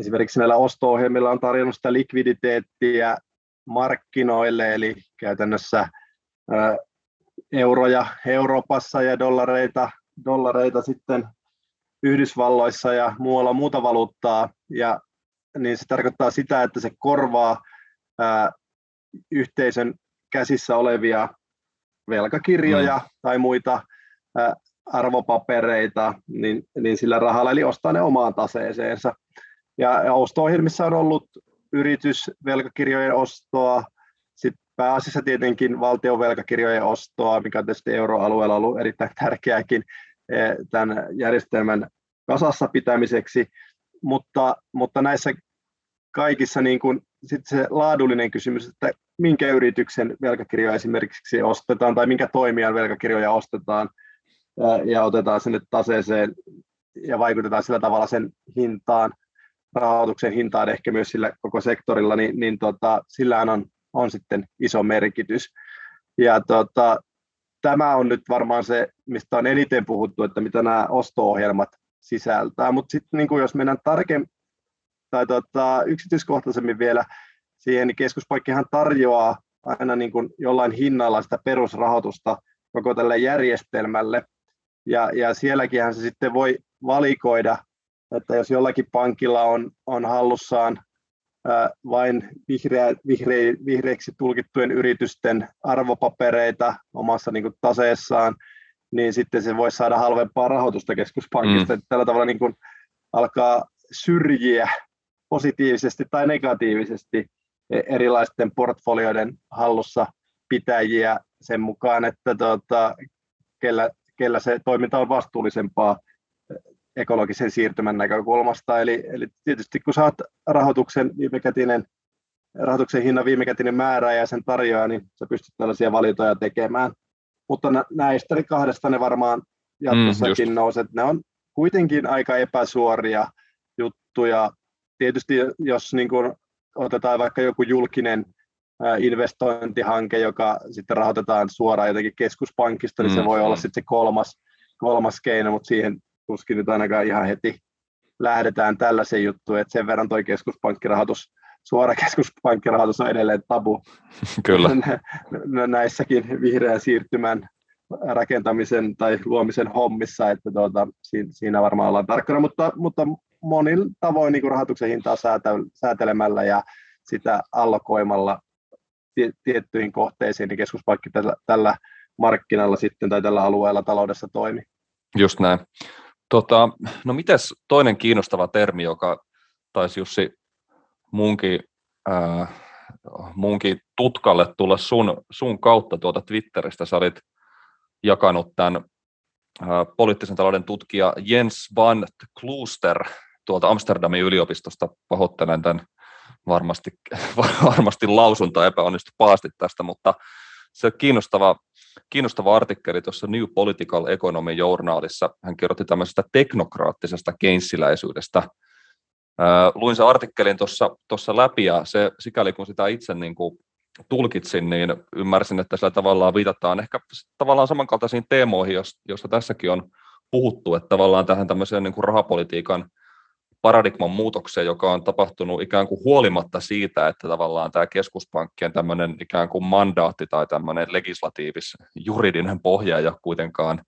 esimerkiksi näillä osto-ohjelmilla on tarjonnut sitä likviditeettiä markkinoille, eli käytännössä euroja Euroopassa ja dollareita, dollareita sitten Yhdysvalloissa ja muualla muuta valuuttaa, ja niin se tarkoittaa sitä, että se korvaa yhteisön käsissä olevia velkakirjoja mm. tai muita arvopapereita niin, niin sillä rahalla, eli ostaa ne omaan taseeseensa. Ja, ja osto-ohjelmissa on ollut yritys velkakirjojen ostoa, sitten pääasiassa tietenkin valtion velkakirjojen ostoa, mikä on tietysti euroalueella ollut erittäin tärkeääkin e, tämän järjestelmän kasassa pitämiseksi, mutta, mutta näissä kaikissa niin kuin, sit se laadullinen kysymys, että minkä yrityksen velkakirjoja esimerkiksi ostetaan tai minkä toimijan velkakirjoja ostetaan ja otetaan sinne taseeseen ja vaikutetaan sillä tavalla sen hintaan, rahoituksen hintaan ehkä myös sillä koko sektorilla, niin, niin tota, sillähän on, on sitten iso merkitys. Ja tota, tämä on nyt varmaan se, mistä on eniten puhuttu, että mitä nämä osto-ohjelmat sisältää, mutta sitten niin jos mennään tarkemmin tai tota, yksityiskohtaisemmin vielä siihen, niin keskuspaikkihan tarjoaa aina niin kuin jollain hinnalla sitä perusrahoitusta koko tälle järjestelmälle. Ja, ja sielläkin se sitten voi valikoida, että jos jollakin pankilla on, on hallussaan ää, vain vihreä, vihreä, vihreiksi tulkittujen yritysten arvopapereita omassa niin kuin taseessaan, niin sitten se voi saada halvempaa rahoitusta keskuspankista. Mm. Tällä tavalla niin kuin alkaa syrjiä positiivisesti tai negatiivisesti e- erilaisten portfolioiden hallussa pitäjiä sen mukaan, että tuota, kellä, kellä se toiminta on vastuullisempaa ekologisen siirtymän näkökulmasta. Eli, eli tietysti kun saat rahoituksen viimekätinen rahoituksen hinnan viimekätinen määrä ja sen tarjoaa, niin sä pystyt tällaisia valintoja tekemään. Mutta näistä niin kahdesta ne varmaan jatkossakin mm, nouset. Ne on kuitenkin aika epäsuoria juttuja tietysti jos niin kuin otetaan vaikka joku julkinen investointihanke, joka sitten rahoitetaan suoraan jotenkin keskuspankista, niin se voi olla mm. sitten se kolmas, kolmas keino, mutta siihen tuskin nyt ainakaan ihan heti lähdetään tällaisen juttuun, että sen verran tuo keskuspankkirahoitus, suora keskuspankkirahoitus on edelleen tabu. Kyllä. Näissäkin vihreän siirtymän rakentamisen tai luomisen hommissa, että tuota, siinä varmaan ollaan tarkkana, mutta, mutta monin tavoin niin rahoituksen hintaa säätelemällä ja sitä allokoimalla tiettyihin kohteisiin, niin keskuspankki tällä, tällä markkinalla sitten tai tällä alueella taloudessa toimi. Just näin. Tota, no mites toinen kiinnostava termi, joka taisi Jussi munkin, äh, munkin tutkalle tulla sun, sun kautta tuolta Twitteristä, sä olit jakanut tämän äh, poliittisen talouden tutkija Jens van Klooster tuolta Amsterdamin yliopistosta, pahoittelen tämän varmasti, varmasti lausunto epäonnistui paasti tästä, mutta se kiinnostava, kiinnostava artikkeli tuossa New Political Economy journaalissa, hän kirjoitti tämmöisestä teknokraattisesta keinsiläisyydestä. Luin sen artikkelin tuossa läpi ja se, sikäli kun sitä itse niin kuin tulkitsin, niin ymmärsin, että sillä tavallaan viitataan ehkä tavallaan samankaltaisiin teemoihin, joista tässäkin on puhuttu, että tavallaan tähän tämmöiseen niin kuin rahapolitiikan paradigman muutokseen, joka on tapahtunut ikään kuin huolimatta siitä, että tavallaan tämä keskuspankkien tämmöinen ikään kuin mandaatti tai tämmöinen legislatiivis juridinen pohja ei ole kuitenkaan,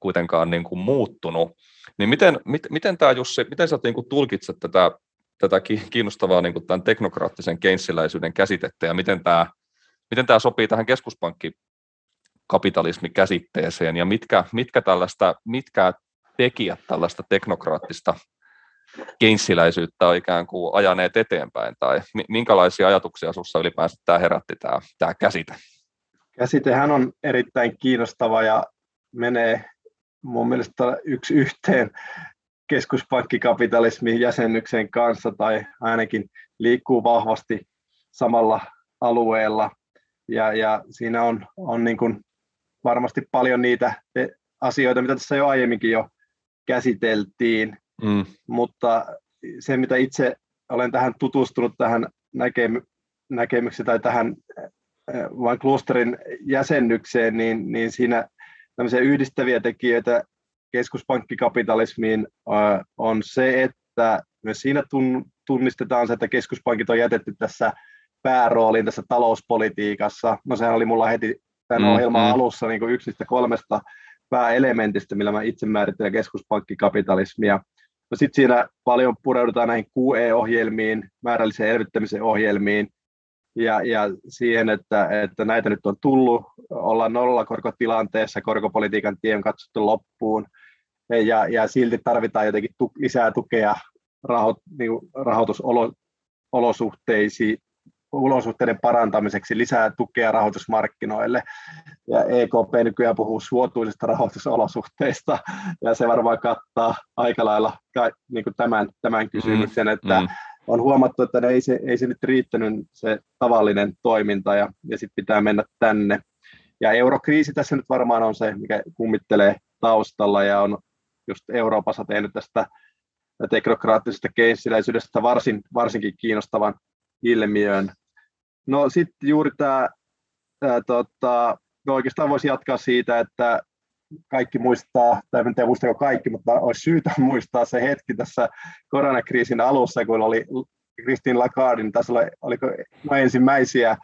kuitenkaan niin kuin muuttunut. Niin miten, mit, miten tämä Jussi, miten sä niin kuin tulkitset tätä, tätä kiinnostavaa niin kuin tämän teknokraattisen keinsiläisyyden käsitettä ja miten tämä, miten tämä sopii tähän keskuspankki kapitalismikäsitteeseen ja mitkä, mitkä, tällaista, mitkä tekijät tällaista teknokraattista keinsiläisyyttä on ikään kuin ajaneet eteenpäin, tai minkälaisia ajatuksia sinussa ylipäänsä tämä herätti tämä, tämä käsite? Käsitehän on erittäin kiinnostava ja menee mun mielestä yksi yhteen keskuspankkikapitalismin jäsennyksen kanssa, tai ainakin liikkuu vahvasti samalla alueella. Ja, ja siinä on, on niin kuin varmasti paljon niitä asioita, mitä tässä jo aiemminkin jo käsiteltiin, Mm. Mutta se, mitä itse olen tähän tutustunut tähän näkemy- näkemykseen tai tähän vain klusterin jäsennykseen, niin, niin siinä tämmöisiä yhdistäviä tekijöitä keskuspankkikapitalismiin on se, että myös siinä tunnistetaan se, että keskuspankit on jätetty tässä päärooliin tässä talouspolitiikassa. No sehän oli mulla heti tämän mm, ohjelman mm. alussa niin kuin yksi niistä kolmesta pääelementistä, millä mä itse määrittelen keskuspankkikapitalismia. No sitten siinä paljon pureudutaan näihin QE-ohjelmiin, määrällisen elvyttämisen ohjelmiin, ja, ja siihen, että, että näitä nyt on tullut, ollaan nollakorkotilanteessa, korkopolitiikan tie on katsottu loppuun, ja, ja silti tarvitaan jotenkin tu, lisää tukea niin rahoitusolosuhteisiin, olosuhteiden parantamiseksi lisää tukea rahoitusmarkkinoille. Ja EKP nykyään puhuu suotuisista rahoitusolosuhteista, ja se varmaan kattaa aika lailla niin kuin tämän, tämän mm, kysymyksen, mm, että mm. on huomattu, että ei se, ei se nyt riittänyt se tavallinen toiminta, ja, ja sitten pitää mennä tänne. Ja eurokriisi tässä nyt varmaan on se, mikä kummittelee taustalla, ja on just Euroopassa tehnyt tästä teknokraattisesta keinsiläisyydestä varsin, varsinkin kiinnostavan ilmiön. No sitten juuri tämä, tota, no oikeastaan voisi jatkaa siitä, että kaikki muistaa, tai en tiedä kaikki, mutta olisi syytä muistaa se hetki tässä koronakriisin alussa, kun oli Kristin Lagardin, tässä oli, oliko no ensimmäisiä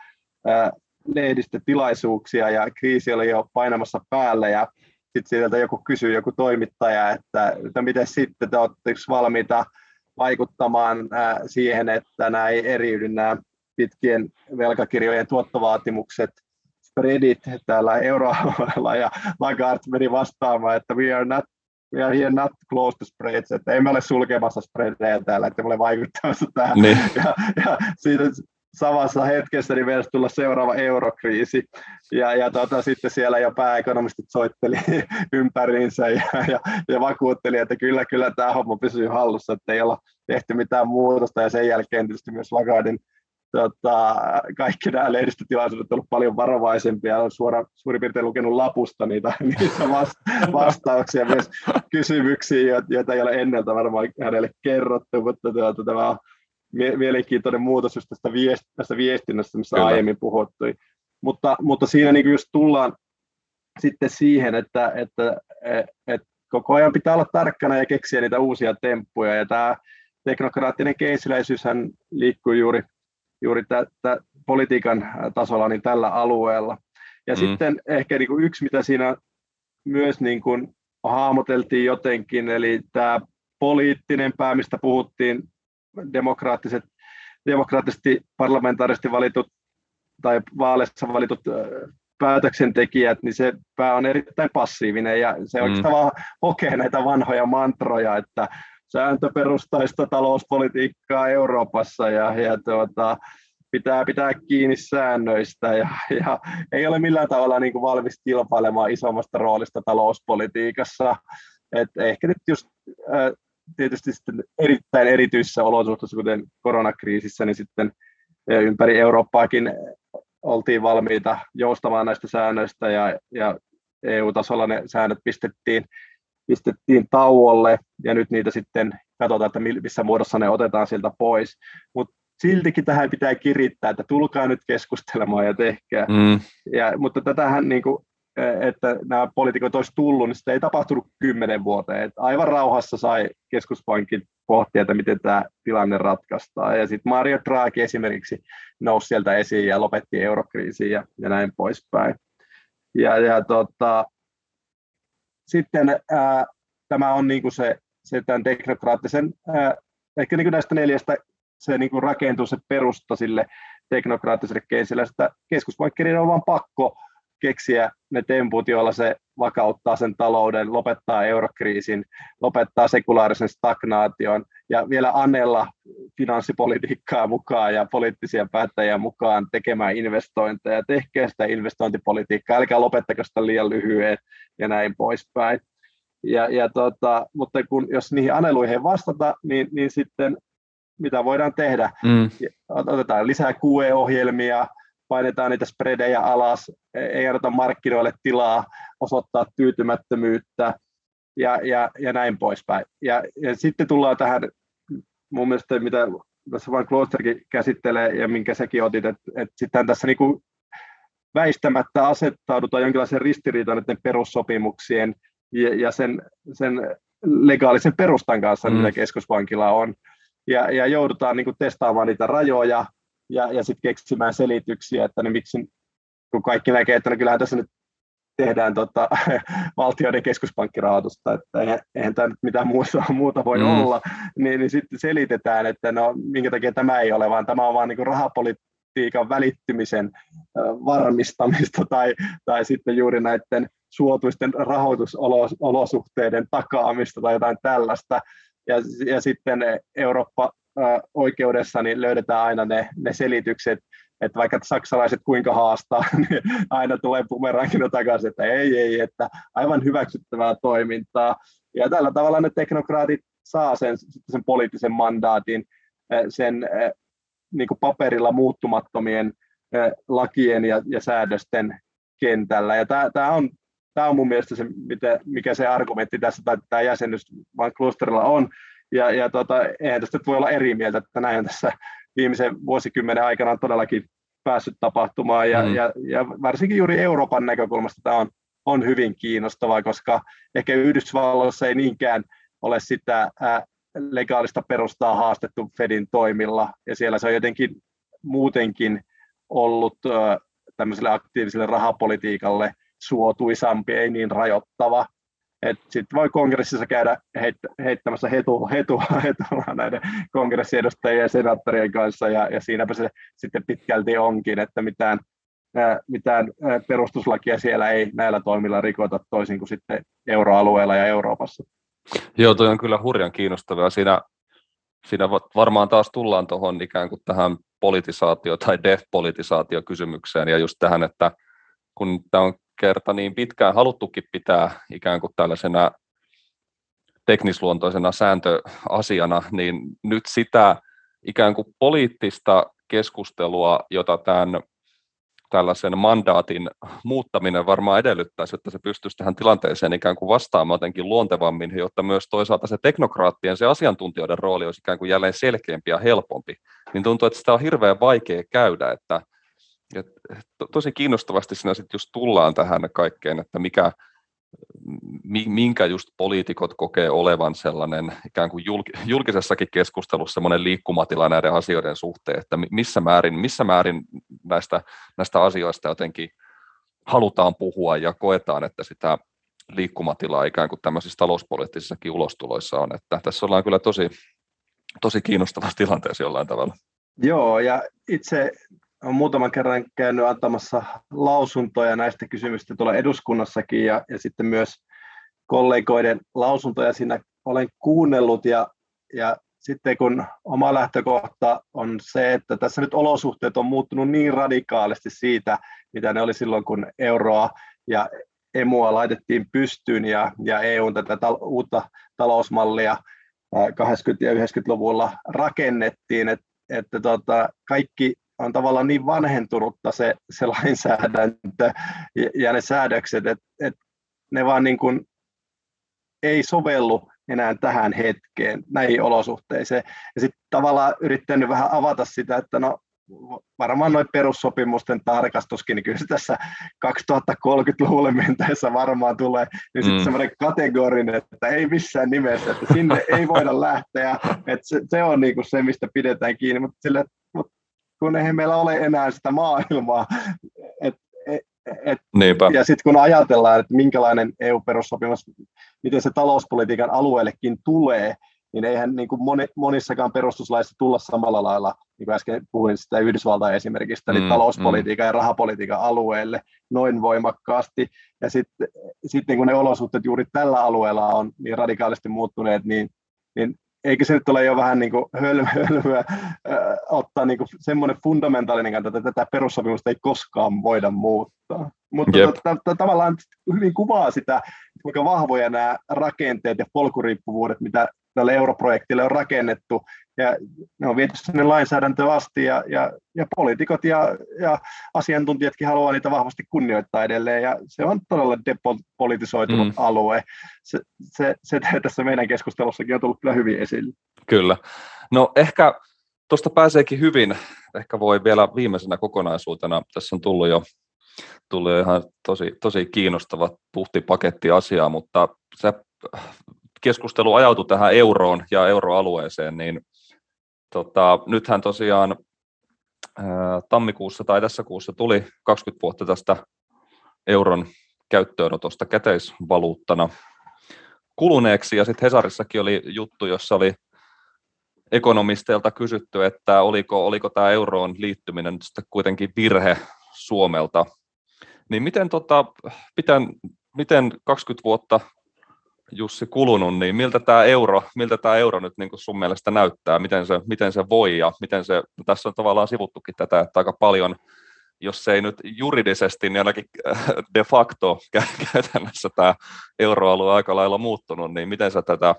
ää, lehdistötilaisuuksia ja kriisi oli jo painamassa päälle ja sitten sieltä joku kysyy, joku toimittaja, että, että miten sitten te olette valmiita vaikuttamaan siihen, että nämä ei eriydy nämä pitkien velkakirjojen tuottovaatimukset, spreadit täällä euroalueella ja Lagarde meni vastaamaan, että we are not we are here not close to spreads, että emme ole sulkemassa spreadeja täällä, että ole vaikuttamassa tähän. Niin. Ja, ja siitä samassa hetkessä niin vielä tulla seuraava eurokriisi. Ja, ja tota, sitten siellä jo pääekonomistit soitteli ympäriinsä ja, ja, ja, vakuutteli, että kyllä, kyllä tämä homma pysyy hallussa, että ei olla tehty mitään muutosta. Ja sen jälkeen tietysti myös Lagardin tota, kaikki nämä lehdistötilaisuudet ovat olleet paljon varovaisempia. Olen suora, suurin piirtein lukenut lapusta niitä, niitä vastauksia, myös kysymyksiä, joita ei ole enneltä varmaan hänelle kerrottu, mutta tuota, tämä on mielenkiintoinen muutos just tästä, viest, tästä viestinnästä, missä Kyllä. aiemmin puhuttui. Mutta, mutta siinä niin just tullaan sitten siihen, että, että, että koko ajan pitää olla tarkkana ja keksiä niitä uusia temppuja. Ja tämä teknokraattinen keisiläisyyshän liikkuu juuri juuri tä, politiikan tasolla niin tällä alueella. Ja mm. sitten ehkä niin kuin yksi, mitä siinä myös niin kuin hahmoteltiin jotenkin, eli tämä poliittinen pää, mistä puhuttiin, demokraattiset, demokraattisesti parlamentaarisesti valitut tai vaaleissa valitut päätöksentekijät, niin se pää on erittäin passiivinen ja se mm. oikeastaan vaan hokee näitä vanhoja mantroja, että sääntöperustaista talouspolitiikkaa Euroopassa ja, ja tuota, pitää pitää kiinni säännöistä ja, ja ei ole millään tavalla niin kuin valmis kilpailemaan isommasta roolista talouspolitiikassa. Et ehkä nyt just tietysti sitten erittäin erityisissä olosuhteissa, kuten koronakriisissä, niin sitten ympäri Eurooppaakin oltiin valmiita joustamaan näistä säännöistä ja, ja EU-tasolla ne säännöt pistettiin, pistettiin tauolle ja nyt niitä sitten katsotaan, että missä muodossa ne otetaan sieltä pois. Mutta siltikin tähän pitää kirittää, että tulkaa nyt keskustelemaan ja tehkää. Mm. Ja, mutta tätähän, niin kuin, että nämä poliitikot olisi tullut, niin sitä ei tapahtunut kymmenen vuoteen. Että aivan rauhassa sai keskuspankin pohtia, että miten tämä tilanne ratkaistaan. Ja sitten Mario Draghi esimerkiksi nousi sieltä esiin ja lopetti eurokriisiin ja, ja näin poispäin. Ja, ja tota, sitten ää, tämä on niin kuin se, se tämän teknokraattisen, ää, ehkä niin kuin näistä neljästä se niin kuin rakentuu se perusta sille teknokraattiselle keisille, että keskuspankkirin on vaan pakko keksiä ne temput, joilla se vakauttaa sen talouden, lopettaa eurokriisin, lopettaa sekulaarisen stagnaation ja vielä anella finanssipolitiikkaa mukaan ja poliittisia päättäjiä mukaan tekemään investointeja. Tehkää sitä investointipolitiikkaa, älkää lopettako sitä liian lyhyen ja näin poispäin. Ja, ja tota, mutta kun, jos niihin aneluihin ei vastata, niin, niin sitten mitä voidaan tehdä? Mm. Otetaan lisää QE-ohjelmia, painetaan niitä spreadejä alas, ei anneta markkinoille tilaa osoittaa tyytymättömyyttä ja, ja, ja näin poispäin. Ja, ja sitten tullaan tähän mun mielestä, mitä tässä vain Klosterkin käsittelee ja minkä säkin otit, että, että sitten tässä niin kuin väistämättä asettaudutaan jonkinlaisen ristiriitaan näiden perussopimuksien ja, ja sen, sen legaalisen perustan kanssa, mm. mitä keskuspankilla on. Ja, ja joudutaan niin kuin testaamaan niitä rajoja, ja, ja sitten keksimään selityksiä, että ne miksi, kun kaikki näkee, että no kyllähän tässä nyt tehdään tota, valtioiden keskuspankkirahoitusta, että eihän, eihän tämä nyt mitään muuta, muuta voi mm. olla, niin, niin sitten selitetään, että no minkä takia tämä ei ole, vaan tämä on vain niin rahapolitiikan välittymisen varmistamista tai, tai sitten juuri näiden suotuisten rahoitusolosuhteiden takaamista tai jotain tällaista. Ja, ja sitten Eurooppa oikeudessa niin löydetään aina ne, ne selitykset, että vaikka saksalaiset kuinka haastaa, niin aina tulee bumerangina takaisin, että ei, ei, että aivan hyväksyttävää toimintaa. Ja tällä tavalla ne teknokraatit saa sen, sen poliittisen mandaatin, sen niin kuin paperilla muuttumattomien lakien ja, ja säädösten kentällä. Ja tämä on, tämä on mun mielestä se, mikä se argumentti tässä, tai tämä jäsenyys vaan klusterilla on, ja, ja tota, eihän tästä voi olla eri mieltä, että näin tässä viimeisen vuosikymmenen aikana on todellakin päässyt tapahtumaan. Ja, mm. ja, ja varsinkin juuri Euroopan näkökulmasta tämä on, on hyvin kiinnostavaa, koska ehkä Yhdysvalloissa ei niinkään ole sitä ää, legaalista perustaa haastettu Fedin toimilla, ja siellä se on jotenkin muutenkin ollut ää, tämmöiselle aktiiviselle rahapolitiikalle suotuisampi, ei niin rajoittava sitten voi kongressissa käydä heit- heittämässä hetua, hetua, hetua näiden kongressiedustajien ja senaattorien kanssa, ja, ja siinäpä se sitten pitkälti onkin, että mitään, ää, mitään perustuslakia siellä ei näillä toimilla rikota toisin kuin sitten euroalueella ja Euroopassa. Joo, toi on kyllä hurjan kiinnostavaa. Siinä, siinä varmaan taas tullaan tuohon ikään kuin tähän politisaatio- tai death-politisaatio kysymykseen ja just tähän, että kun tämä on kerta niin pitkään haluttukin pitää ikään kuin tällaisena teknisluontoisena sääntöasiana, niin nyt sitä ikään kuin poliittista keskustelua, jota tämän tällaisen mandaatin muuttaminen varmaan edellyttäisi, että se pystyisi tähän tilanteeseen ikään kuin vastaamaan jotenkin luontevammin, jotta myös toisaalta se teknokraattien, se asiantuntijoiden rooli olisi ikään kuin jälleen selkeämpi ja helpompi. Niin tuntuu, että sitä on hirveän vaikea käydä, että ja to, tosi kiinnostavasti siinä sitten just tullaan tähän kaikkeen, että mikä, minkä just poliitikot kokee olevan sellainen ikään kuin julkisessakin keskustelussa sellainen liikkumatila näiden asioiden suhteen, että missä määrin, missä määrin näistä, näistä asioista jotenkin halutaan puhua ja koetaan, että sitä liikkumatilaa ikään kuin tämmöisissä talouspoliittisissakin ulostuloissa on. Että tässä ollaan kyllä tosi, tosi kiinnostavassa tilanteessa jollain tavalla. Joo, ja itse olen muutaman kerran käynyt antamassa lausuntoja näistä kysymyksistä tuolla eduskunnassakin ja, ja sitten myös kollegoiden lausuntoja siinä olen kuunnellut. Ja, ja sitten kun oma lähtökohta on se, että tässä nyt olosuhteet on muuttunut niin radikaalisti siitä, mitä ne oli silloin, kun euroa ja emua laitettiin pystyyn ja, ja EUn tätä tal- uutta talousmallia 80- ja 90-luvulla rakennettiin, että, että tota, kaikki on tavallaan niin vanhentunutta se, se lainsäädäntö ja, ja ne säädökset, että, että ne vaan niin kuin ei sovellu enää tähän hetkeen, näihin olosuhteisiin. Ja sitten tavallaan yrittänyt vähän avata sitä, että no varmaan noin perussopimusten tarkastuskin, niin kyllä se tässä 2030-luvulle mentäessä varmaan tulee niin sitten mm. semmoinen kategorinen, että ei missään nimessä, että sinne ei voida lähteä, että se, se on niin kuin se, mistä pidetään kiinni, mutta, sille, kun eihän meillä ole enää sitä maailmaa, että et, ja sitten kun ajatellaan, että minkälainen EU-perussopimus, miten se talouspolitiikan alueellekin tulee, niin eihän niin kuin moni, monissakaan perustuslaissa tulla samalla lailla, niin kuin äsken puhuin sitä Yhdysvaltain esimerkistä, eli mm, talouspolitiikan mm. ja rahapolitiikan alueelle noin voimakkaasti. Ja sitten, sitten kun ne olosuhteet juuri tällä alueella on niin radikaalisti muuttuneet, niin, niin eikö se nyt ole jo vähän niin kuin hölmöä, hölmöä äh, ottaa niin kuin semmoinen fundamentaalinen kanta, että tätä perussopimusta ei koskaan voida muuttaa. Mutta yep. tavallaan hyvin kuvaa sitä, kuinka vahvoja nämä rakenteet ja polkuriippuvuudet, mitä tälle europrojektille on rakennettu, ja ne on viety sinne lainsäädäntöön asti, ja, ja, ja poliitikot ja, ja asiantuntijatkin haluaa niitä vahvasti kunnioittaa edelleen, ja se on todella depolitisoitunut mm. alue. Se, se, se tässä meidän keskustelussakin on tullut kyllä hyvin esille. Kyllä. No ehkä tuosta pääseekin hyvin, ehkä voi vielä viimeisenä kokonaisuutena, tässä on tullut jo tullut ihan tosi, tosi kiinnostava puhtipaketti asiaa, mutta se keskustelu ajautui tähän euroon ja euroalueeseen, niin tota, nythän tosiaan tammikuussa tai tässä kuussa tuli 20 vuotta tästä euron käyttöönotosta käteisvaluuttana kuluneeksi, ja sitten Hesarissakin oli juttu, jossa oli ekonomisteilta kysytty, että oliko, oliko tämä euroon liittyminen nyt sitten kuitenkin virhe Suomelta. Niin miten, tota, miten, miten 20 vuotta Jussi kulunut, niin miltä tämä euro, miltä tämä euro nyt niin sun mielestä näyttää, miten se, miten se voi ja miten se, tässä on tavallaan sivuttukin tätä, että aika paljon, jos ei nyt juridisesti, niin ainakin äh, de facto käytännössä tämä euroalue aika lailla muuttunut, niin miten sä tätä,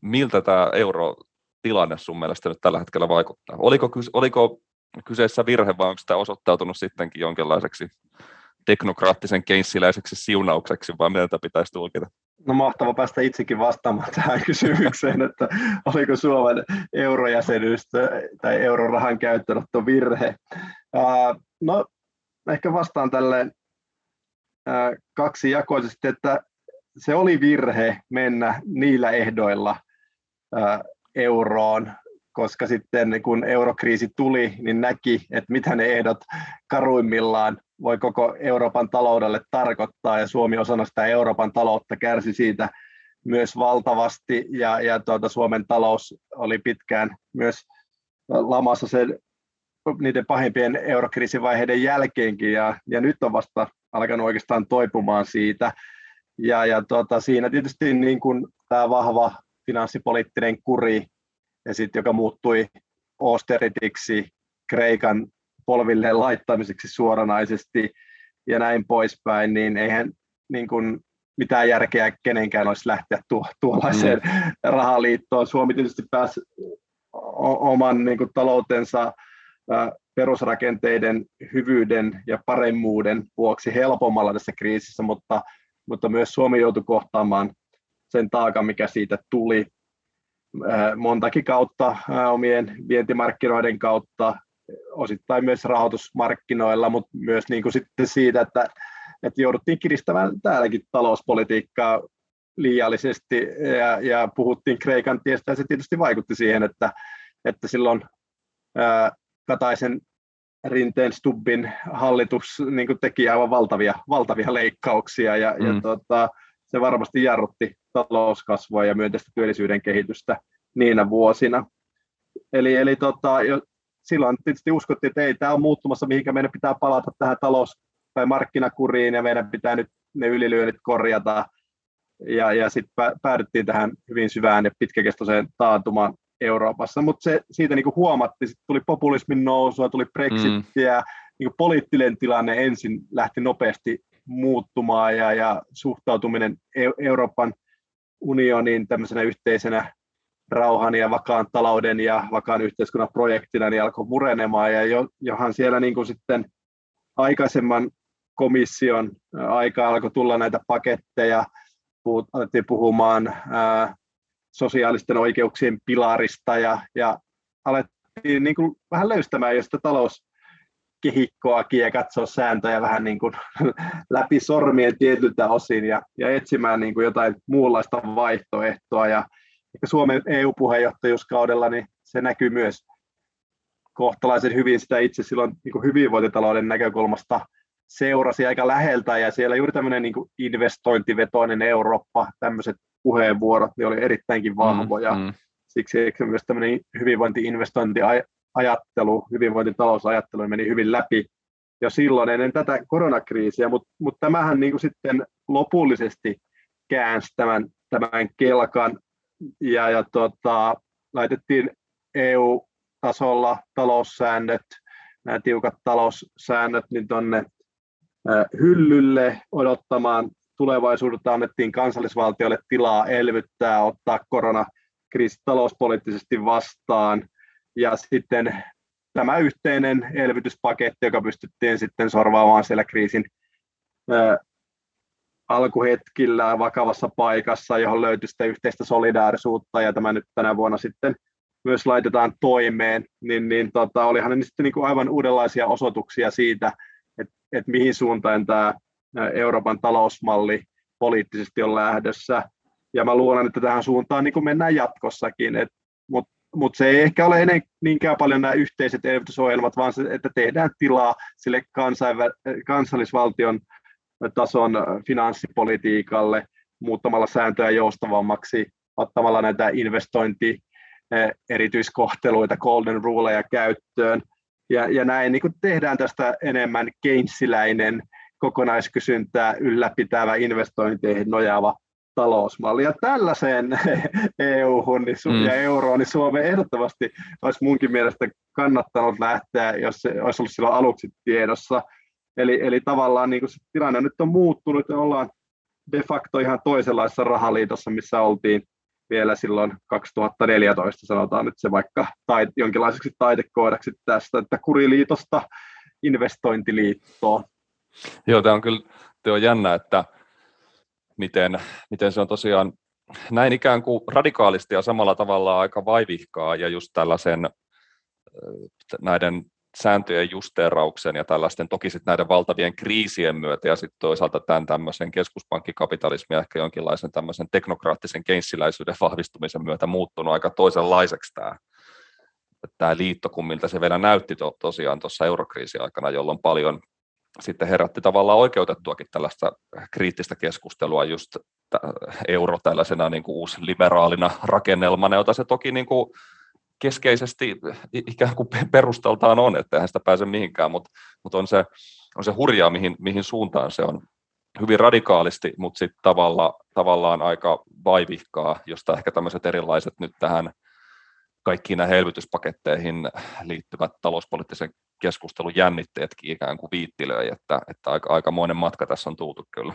miltä tämä euro tilanne sun mielestä nyt tällä hetkellä vaikuttaa? Oliko, oliko kyseessä virhe vai onko tämä osoittautunut sittenkin jonkinlaiseksi teknokraattisen keinsiläiseksi siunaukseksi, vai miten pitäisi tulkita? No mahtava päästä itsekin vastaamaan tähän kysymykseen, että oliko Suomen eurojäsenyys tai eurorahan käyttöönotto virhe. No ehkä vastaan tälleen jakoisesti, että se oli virhe mennä niillä ehdoilla euroon, koska sitten kun eurokriisi tuli, niin näki, että mitä ne ehdot karuimmillaan voi koko Euroopan taloudelle tarkoittaa, ja Suomi osana sitä Euroopan taloutta kärsi siitä myös valtavasti, ja, ja tuota, Suomen talous oli pitkään myös lamassa sen, niiden pahimpien eurokriisivaiheiden jälkeenkin, ja, ja nyt on vasta alkanut oikeastaan toipumaan siitä, ja, ja tuota, siinä tietysti niin kuin tämä vahva finanssipoliittinen kuri, ja sit, joka muuttui austeritiksi, Kreikan polvilleen laittamiseksi suoranaisesti ja näin poispäin, niin eihän niin kuin mitään järkeä kenenkään olisi lähteä tuo, tuollaiseen mm. rahaliittoon. Suomi tietysti pääsi oman niin kuin, taloutensa perusrakenteiden hyvyyden ja paremmuuden vuoksi helpommalla tässä kriisissä, mutta, mutta myös Suomi joutui kohtaamaan sen taakan, mikä siitä tuli montakin kautta omien vientimarkkinoiden kautta, osittain myös rahoitusmarkkinoilla, mutta myös niin kuin sitten siitä, että, että jouduttiin kiristämään täälläkin talouspolitiikkaa liiallisesti ja, ja puhuttiin Kreikan tiestä ja se tietysti vaikutti siihen, että, että silloin ää, Kataisen Rinteen Stubbin hallitus niin kuin teki aivan valtavia, valtavia leikkauksia ja, mm. ja tota, se varmasti jarrutti talouskasvua ja myönteistä työllisyyden kehitystä niinä vuosina. Eli, eli tota, silloin tietysti uskottiin, että ei tämä on muuttumassa, mihinkä meidän pitää palata tähän talous- tai markkinakuriin ja meidän pitää nyt ne ylilyönnit korjata. Ja, ja sitten päädyttiin tähän hyvin syvään ja pitkäkestoiseen taantumaan Euroopassa, mutta se, siitä niin kuin huomattiin, sit tuli populismin nousua, tuli Brexittiä, mm. niin kuin poliittinen tilanne ensin lähti nopeasti muuttumaan ja, ja suhtautuminen Euroopan unionin tämmöisenä yhteisenä rauhan ja vakaan talouden ja vakaan yhteiskunnan projektina niin alkoi murenemaan. Ja jo, johan siellä niin kuin sitten aikaisemman komission aika alkoi tulla näitä paketteja, puhut, alettiin puhumaan ää, sosiaalisten oikeuksien pilarista ja, ja alettiin niin kuin vähän löystämään jo sitä talouskehikkoakin ja katsoa sääntöjä vähän niin kuin läpi sormien tietyltä osin ja, ja etsimään niin kuin jotain muunlaista vaihtoehtoa. Ja Suomen EU-puheenjohtajuuskaudella niin se näkyy myös kohtalaisen hyvin sitä itse silloin niin kuin hyvinvointitalouden näkökulmasta seurasi aika läheltä ja siellä juuri tämmöinen niin kuin investointivetoinen Eurooppa, tämmöiset puheenvuorot niin oli erittäinkin vahvoja. Mm, mm. Siksi myös tämmöinen hyvinvointi-investointiajattelu, hyvinvointitalousajattelu meni hyvin läpi jo silloin ennen tätä koronakriisiä, mutta mut tämähän niin kuin sitten lopullisesti käänsi tämän, tämän kelkan ja, ja tota, laitettiin EU-tasolla taloussäännöt, nämä tiukat taloussäännöt, niin tuonne hyllylle odottamaan tulevaisuudelta annettiin kansallisvaltioille tilaa elvyttää, ottaa koronakriisi talouspoliittisesti vastaan. Ja sitten tämä yhteinen elvytyspaketti, joka pystyttiin sitten sorvaamaan siellä kriisin alkuhetkillä vakavassa paikassa, johon löytyi sitä yhteistä solidaarisuutta ja tämä nyt tänä vuonna sitten myös laitetaan toimeen, niin, niin tota, olihan ne sitten niin kuin aivan uudenlaisia osoituksia siitä, että, että mihin suuntaan tämä Euroopan talousmalli poliittisesti on lähdössä. Ja mä luulen, että tähän suuntaan niin kuin mennään jatkossakin, mutta mut se ei ehkä ole ennen niinkään paljon nämä yhteiset elvytysohjelmat, vaan se, että tehdään tilaa sille kansainvä- kansallisvaltion tason finanssipolitiikalle muuttamalla sääntöjä joustavammaksi, ottamalla näitä investointi erityiskohteluita, golden ruleja käyttöön. Ja, ja näin niin kuin tehdään tästä enemmän keinsiläinen kokonaiskysyntää ylläpitävä investointeihin nojaava talousmalli. Ja tällaiseen EU-hun niin ja euroon niin Suomen ehdottomasti olisi munkin mielestä kannattanut lähteä, jos se olisi ollut silloin aluksi tiedossa. Eli, eli tavallaan niin kuin se tilanne nyt on muuttunut ja ollaan de facto ihan toisenlaisessa rahaliitossa, missä oltiin vielä silloin 2014, sanotaan nyt se vaikka tait, jonkinlaiseksi taitekoodaksi tästä, että kuriliitosta investointiliittoon. Joo, tämä on kyllä tämä on jännä, että miten, miten se on tosiaan näin ikään kuin radikaalisti ja samalla tavalla aika vaivihkaa ja just tällaisen näiden sääntöjen justeerauksen ja tällaisten toki sitten näiden valtavien kriisien myötä ja sitten toisaalta tämän tämmöisen keskuspankkikapitalismin ehkä jonkinlaisen tämmöisen teknokraattisen keinsiläisyyden vahvistumisen myötä muuttunut aika toisenlaiseksi tämä, tämä liitto kuin miltä se vielä näytti to, tosiaan tuossa eurokriisin aikana, jolloin paljon sitten herätti tavallaan oikeutettuakin tällaista kriittistä keskustelua just euro tällaisena niin kuin uusliberaalina rakennelmana, jota se toki niin kuin keskeisesti ikään kuin perustaltaan on, että eihän sitä pääse mihinkään, mutta, mutta on, se, on se hurjaa, mihin, mihin suuntaan se on hyvin radikaalisti, mutta sitten tavalla, tavallaan aika vaivihkaa, josta ehkä tämmöiset erilaiset nyt tähän kaikkiin näihin elvytyspaketteihin liittyvät talouspoliittisen keskustelun jännitteetkin ikään kuin viittilöi, että, että aika, aikamoinen matka tässä on tultu kyllä.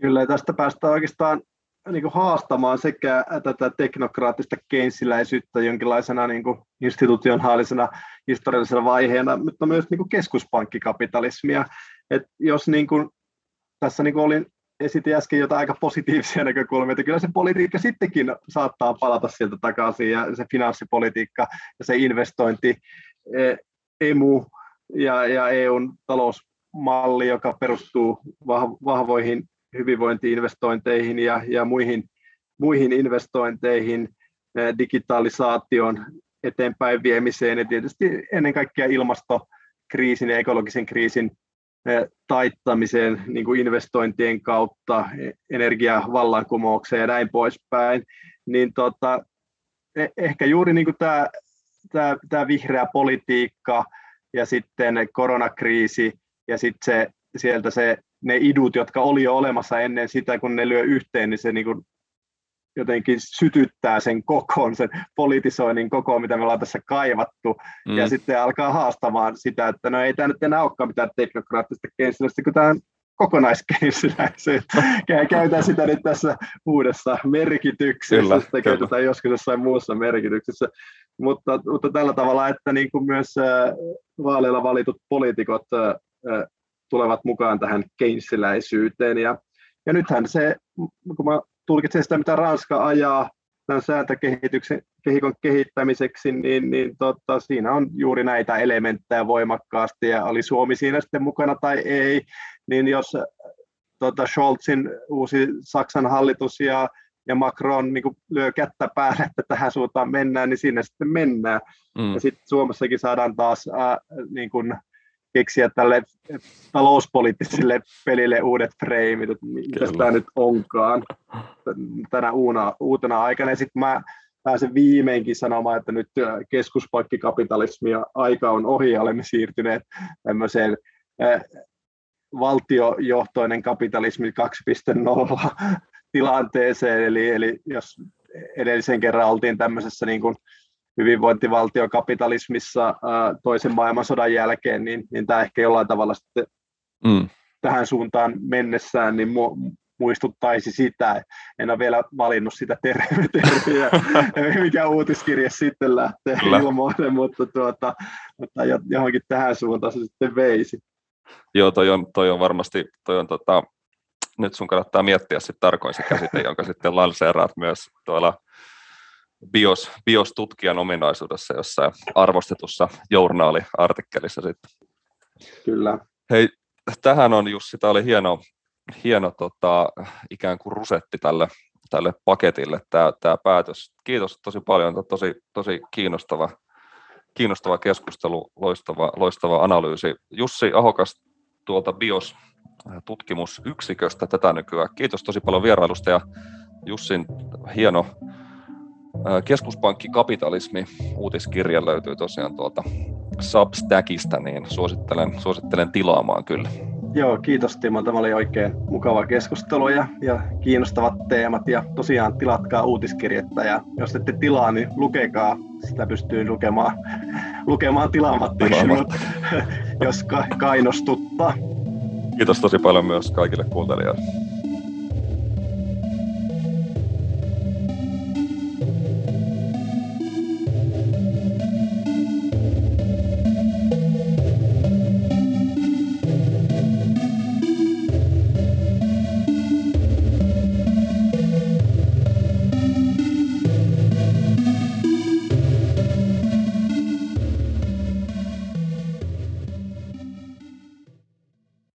Kyllä, tästä päästään oikeastaan niin kuin haastamaan sekä tätä teknokraattista keinsiläisyyttä jonkinlaisena niin kuin institutionaalisena historiallisena vaiheena, mutta myös niin kuin keskuspankkikapitalismia. Et jos niin kuin, tässä niin kuin olin, esitin äsken jotain aika positiivisia näkökulmia, että kyllä se politiikka sittenkin saattaa palata sieltä takaisin ja se finanssipolitiikka ja se investointi, e, emu ja, ja EUn talousmalli, joka perustuu vahvoihin hyvinvointiinvestointeihin ja, ja muihin, muihin investointeihin, digitalisaation eteenpäin viemiseen ja tietysti ennen kaikkea ilmastokriisin ja ekologisen kriisin taittamiseen niin kuin investointien kautta, e, energiavallankumoukseen ja näin poispäin, niin tota, e, ehkä juuri niin kuin tämä tämä, tämä vihreä politiikka ja sitten koronakriisi ja sitten se, sieltä se, ne idut, jotka oli jo olemassa ennen sitä, kun ne lyö yhteen, niin se niin kuin jotenkin sytyttää sen kokoon, sen politisoinnin kokoon, mitä me ollaan tässä kaivattu, mm. ja sitten alkaa haastamaan sitä, että no ei tämä nyt enää olekaan mitään teknokraattista keynesiläistä, kun tämä on kokonaiskeinsiläisyyttä. Käytän sitä nyt tässä uudessa merkityksessä, kyllä, sitä käytetään joskus jossain muussa merkityksessä, mutta, mutta tällä tavalla, että niin kuin myös vaaleilla valitut poliitikot tulevat mukaan tähän keinsiläisyyteen, ja, ja nythän se, kun mä tulkitsen sitä, mitä Ranska ajaa tämän sääntökehityksen kehikon kehittämiseksi, niin, niin tota, siinä on juuri näitä elementtejä voimakkaasti, ja oli Suomi siinä sitten mukana tai ei, niin jos tota, Scholzin uusi Saksan hallitus ja, ja Macron niin lyö kättä päälle, että tähän suuntaan mennään, niin sinne sitten mennään. Mm. Ja sitten Suomessakin saadaan taas äh, niin kuin, keksiä tälle talouspoliittiselle pelille uudet freimit, että mitä tämä nyt onkaan tänä uuna, uutena aikana. Ja sitten mä pääsen viimeinkin sanomaan, että nyt keskuspankkikapitalismi ja aika on ohi ja olemme siirtyneet tämmöiseen äh, valtiojohtoinen kapitalismi 2.0 tilanteeseen, eli, eli jos edellisen kerran oltiin tämmöisessä niin kuin hyvinvointivaltiokapitalismissa toisen maailmansodan jälkeen, niin, niin tämä ehkä jollain tavalla sitten mm. tähän suuntaan mennessään niin mu- muistuttaisi sitä. En ole vielä valinnut sitä terveä, mikä uutiskirja sitten lähtee ilmoille, mutta, tuota, mutta johonkin tähän suuntaan se sitten veisi. Joo, toi on, toi on varmasti, toi on tota, nyt sun kannattaa miettiä sitten tarkoin se käsite, jonka sitten lanseeraat myös tuolla bios, bios-tutkijan ominaisuudessa jossain arvostetussa journaaliartikkelissa sitten. Kyllä. Hei, tähän on Jussi, tämä oli hieno, hieno tota, ikään kuin rusetti tälle, tälle paketille tämä, tämä päätös. Kiitos tosi paljon, tosi, tosi kiinnostava, kiinnostava keskustelu, loistava, loistava analyysi. Jussi Ahokas tuolta BIOS tutkimusyksiköstä tätä nykyään. Kiitos tosi paljon vierailusta ja Jussin hieno keskuspankkikapitalismi uutiskirja löytyy tosiaan tuolta Substackista, niin suosittelen, suosittelen tilaamaan kyllä. Joo, kiitos Timo. Tämä oli oikein mukava keskustelu ja, ja kiinnostavat teemat. Ja tosiaan tilatkaa uutiskirjettä ja jos ette tilaa, niin lukekaa. Sitä pystyy lukemaan, lukemaan tilaamatta, jos ka- kainostuttaa. Kiitos tosi paljon myös kaikille kuuntelijoille.